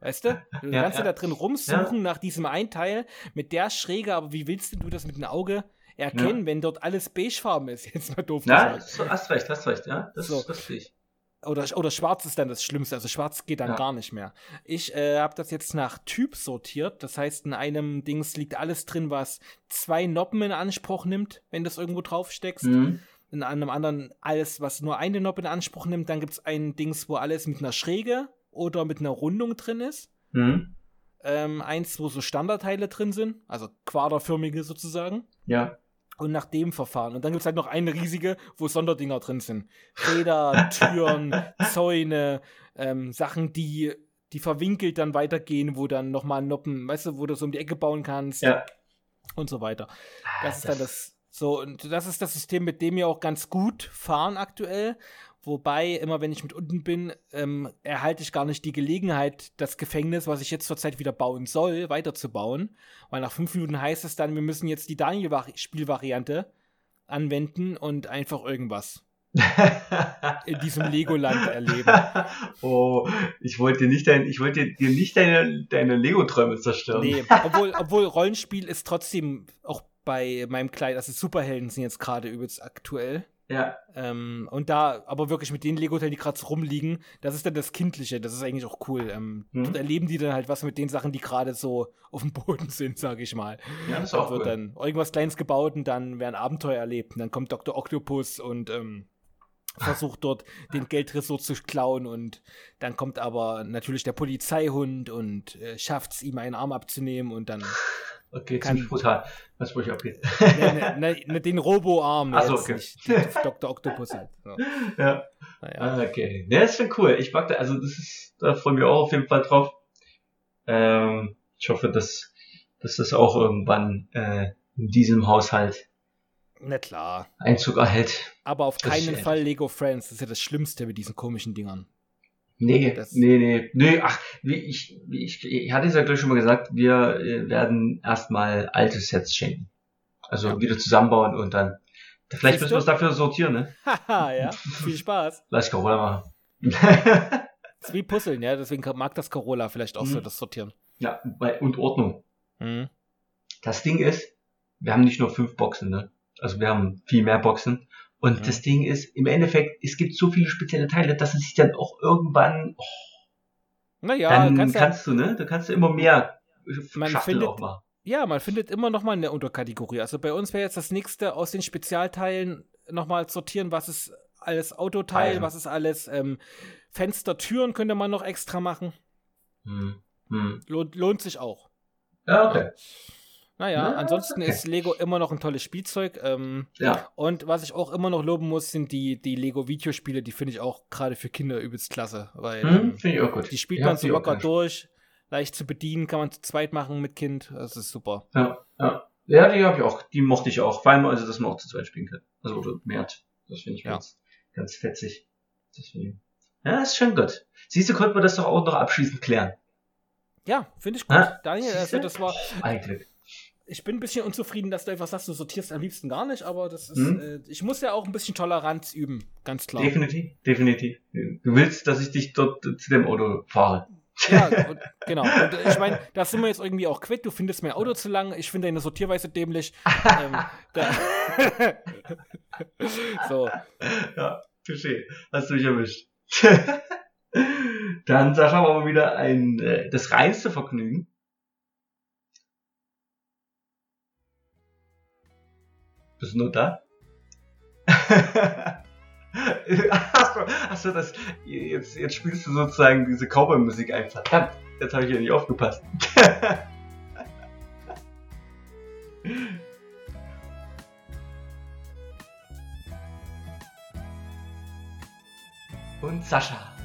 Weißt du? Du ja, kannst ja. da drin rumsuchen ja. nach diesem Einteil mit der Schräge, aber wie willst du das mit dem Auge erkennen, wenn dort alles beigefarben ist? (laughs) Jetzt mal doof ja, gesagt. hast recht, hast recht, ja. Das, so. sehe ich. Oder, oder schwarz ist dann das Schlimmste. Also schwarz geht dann gar nicht mehr. Ich äh, habe das jetzt nach Typ sortiert. Das heißt, in einem Dings liegt alles drin, was zwei Noppen in Anspruch nimmt, wenn du das irgendwo drauf steckst. Mhm. In einem anderen alles, was nur eine Noppe in Anspruch nimmt. Dann gibt es ein Dings, wo alles mit einer Schräge oder mit einer Rundung drin ist. Mhm. Ähm, eins, wo so Standardteile drin sind, also quaderförmige sozusagen. Ja und nach dem Verfahren. Und dann gibt es halt noch eine riesige, wo Sonderdinger drin sind. Räder, (laughs) Türen, Zäune, ähm, Sachen, die, die verwinkelt dann weitergehen, wo dann nochmal Noppen, weißt du, wo du so um die Ecke bauen kannst. Ja. Und so weiter. Ah, das, das ist dann das, so, und das ist das System, mit dem wir auch ganz gut fahren aktuell. Wobei, immer wenn ich mit unten bin, ähm, erhalte ich gar nicht die Gelegenheit, das Gefängnis, was ich jetzt zurzeit wieder bauen soll, weiterzubauen. Weil nach fünf Minuten heißt es dann, wir müssen jetzt die Daniel-Spielvariante anwenden und einfach irgendwas in diesem (laughs) Legoland erleben. Oh, ich wollte nicht dein, ich wollte dir nicht deine, deine Lego-Träume zerstören. Nee, (laughs) obwohl, obwohl Rollenspiel ist trotzdem auch bei meinem Kleid, also Superhelden sind jetzt gerade übelst aktuell. Ja. Ähm, und da, aber wirklich mit den Lego-Teilen, die gerade rumliegen, das ist dann das Kindliche, das ist eigentlich auch cool. Ähm, mhm. Dort erleben die dann halt was mit den Sachen, die gerade so auf dem Boden (laughs) sind, sag ich mal. Ja, das ist auch da wird cool. dann irgendwas Kleines gebaut und dann werden Abenteuer erlebt. Und dann kommt Dr. Octopus und ähm, versucht dort (laughs) den Geldressort zu klauen und dann kommt aber natürlich der Polizeihund und äh, schafft es ihm einen Arm abzunehmen und dann (laughs) Okay, kann, ziemlich brutal, was ich abgeht. Ne, ne, ne, (laughs) den Robo-Arm, Achso, okay. nicht Dr. Octopus halt. So. (laughs) Ja. Naja. Okay. Ne, das ist schon cool. Ich mag da, also das ist, da freue ich mich auch auf jeden Fall drauf. Ähm, ich hoffe, dass, dass das auch irgendwann äh, in diesem Haushalt na klar. Einzug erhält. Aber auf keinen Fall Lego Friends. Das ist ja das Schlimmste mit diesen komischen Dingern. Nee, das nee, nee, nee, ach, wie ich, wie ich, ich hatte es ja gleich schon mal gesagt, wir äh, werden erstmal alte Sets schenken. Also ja. wieder zusammenbauen und dann, vielleicht müssen wir es dafür sortieren, ne? Haha, (laughs) ja, viel Spaß. Lass ich Corolla machen. (laughs) ist wie Puzzeln, ja, deswegen mag das Corolla vielleicht auch mhm. so das Sortieren. Ja, und Ordnung. Mhm. Das Ding ist, wir haben nicht nur fünf Boxen, ne? Also wir haben viel mehr Boxen und ja. das Ding ist, im Endeffekt, es gibt so viele spezielle Teile, dass es sich dann auch irgendwann, oh, naja, dann kannst, kannst du, ne? Du kannst immer mehr man Schachtel findet, auch machen. Ja, man findet immer noch mal eine Unterkategorie. Also bei uns wäre jetzt das nächste aus den Spezialteilen nochmal sortieren, was ist alles Autoteil, also. was ist alles ähm, Fenster, Türen könnte man noch extra machen. Hm. Hm. Lohnt, lohnt sich auch. Ja, okay. Ja. Naja, ja, ansonsten okay. ist Lego immer noch ein tolles Spielzeug. Ähm, ja. Und was ich auch immer noch loben muss, sind die, die Lego-Videospiele. Die finde ich auch gerade für Kinder übelst klasse. Weil hm, ähm, finde ich auch gut. Die spielt ja, man so locker durch, leicht zu bedienen, kann man zu zweit machen mit Kind. Das ist super. Ja, ja. Ja, die habe ich auch, die mochte ich auch. Vor allem, also, dass man auch zu zweit spielen kann. Also, oder mehr. Das finde ich ja. ganz, ganz fetzig. Deswegen. Ja, ist schon gut. Siehst du, konnten wir das doch auch noch abschließend klären. Ja, finde ich gut. Ah, Daniel, also das war. Eigentlich ich bin ein bisschen unzufrieden, dass du einfach sagst, du sortierst am liebsten gar nicht, aber das ist, mhm. äh, ich muss ja auch ein bisschen Toleranz üben, ganz klar. Definitiv, definitiv. Du willst, dass ich dich dort zu dem Auto fahre. Ja, (laughs) und, genau. Und ich meine, da sind wir jetzt irgendwie auch quitt. Du findest mein Auto zu lang. Ich finde deine Sortierweise dämlich. ähm, (laughs) so. Ja, touché. Hast du mich erwischt. (laughs) Dann Sascha wir mal wieder ein, äh, das reinste Vergnügen. Bist du nur da? (laughs) achso, achso, das, jetzt, jetzt spielst du sozusagen diese Cowboy-Musik ein. Verdammt, jetzt habe ich ja nicht aufgepasst. (laughs) Und Sascha.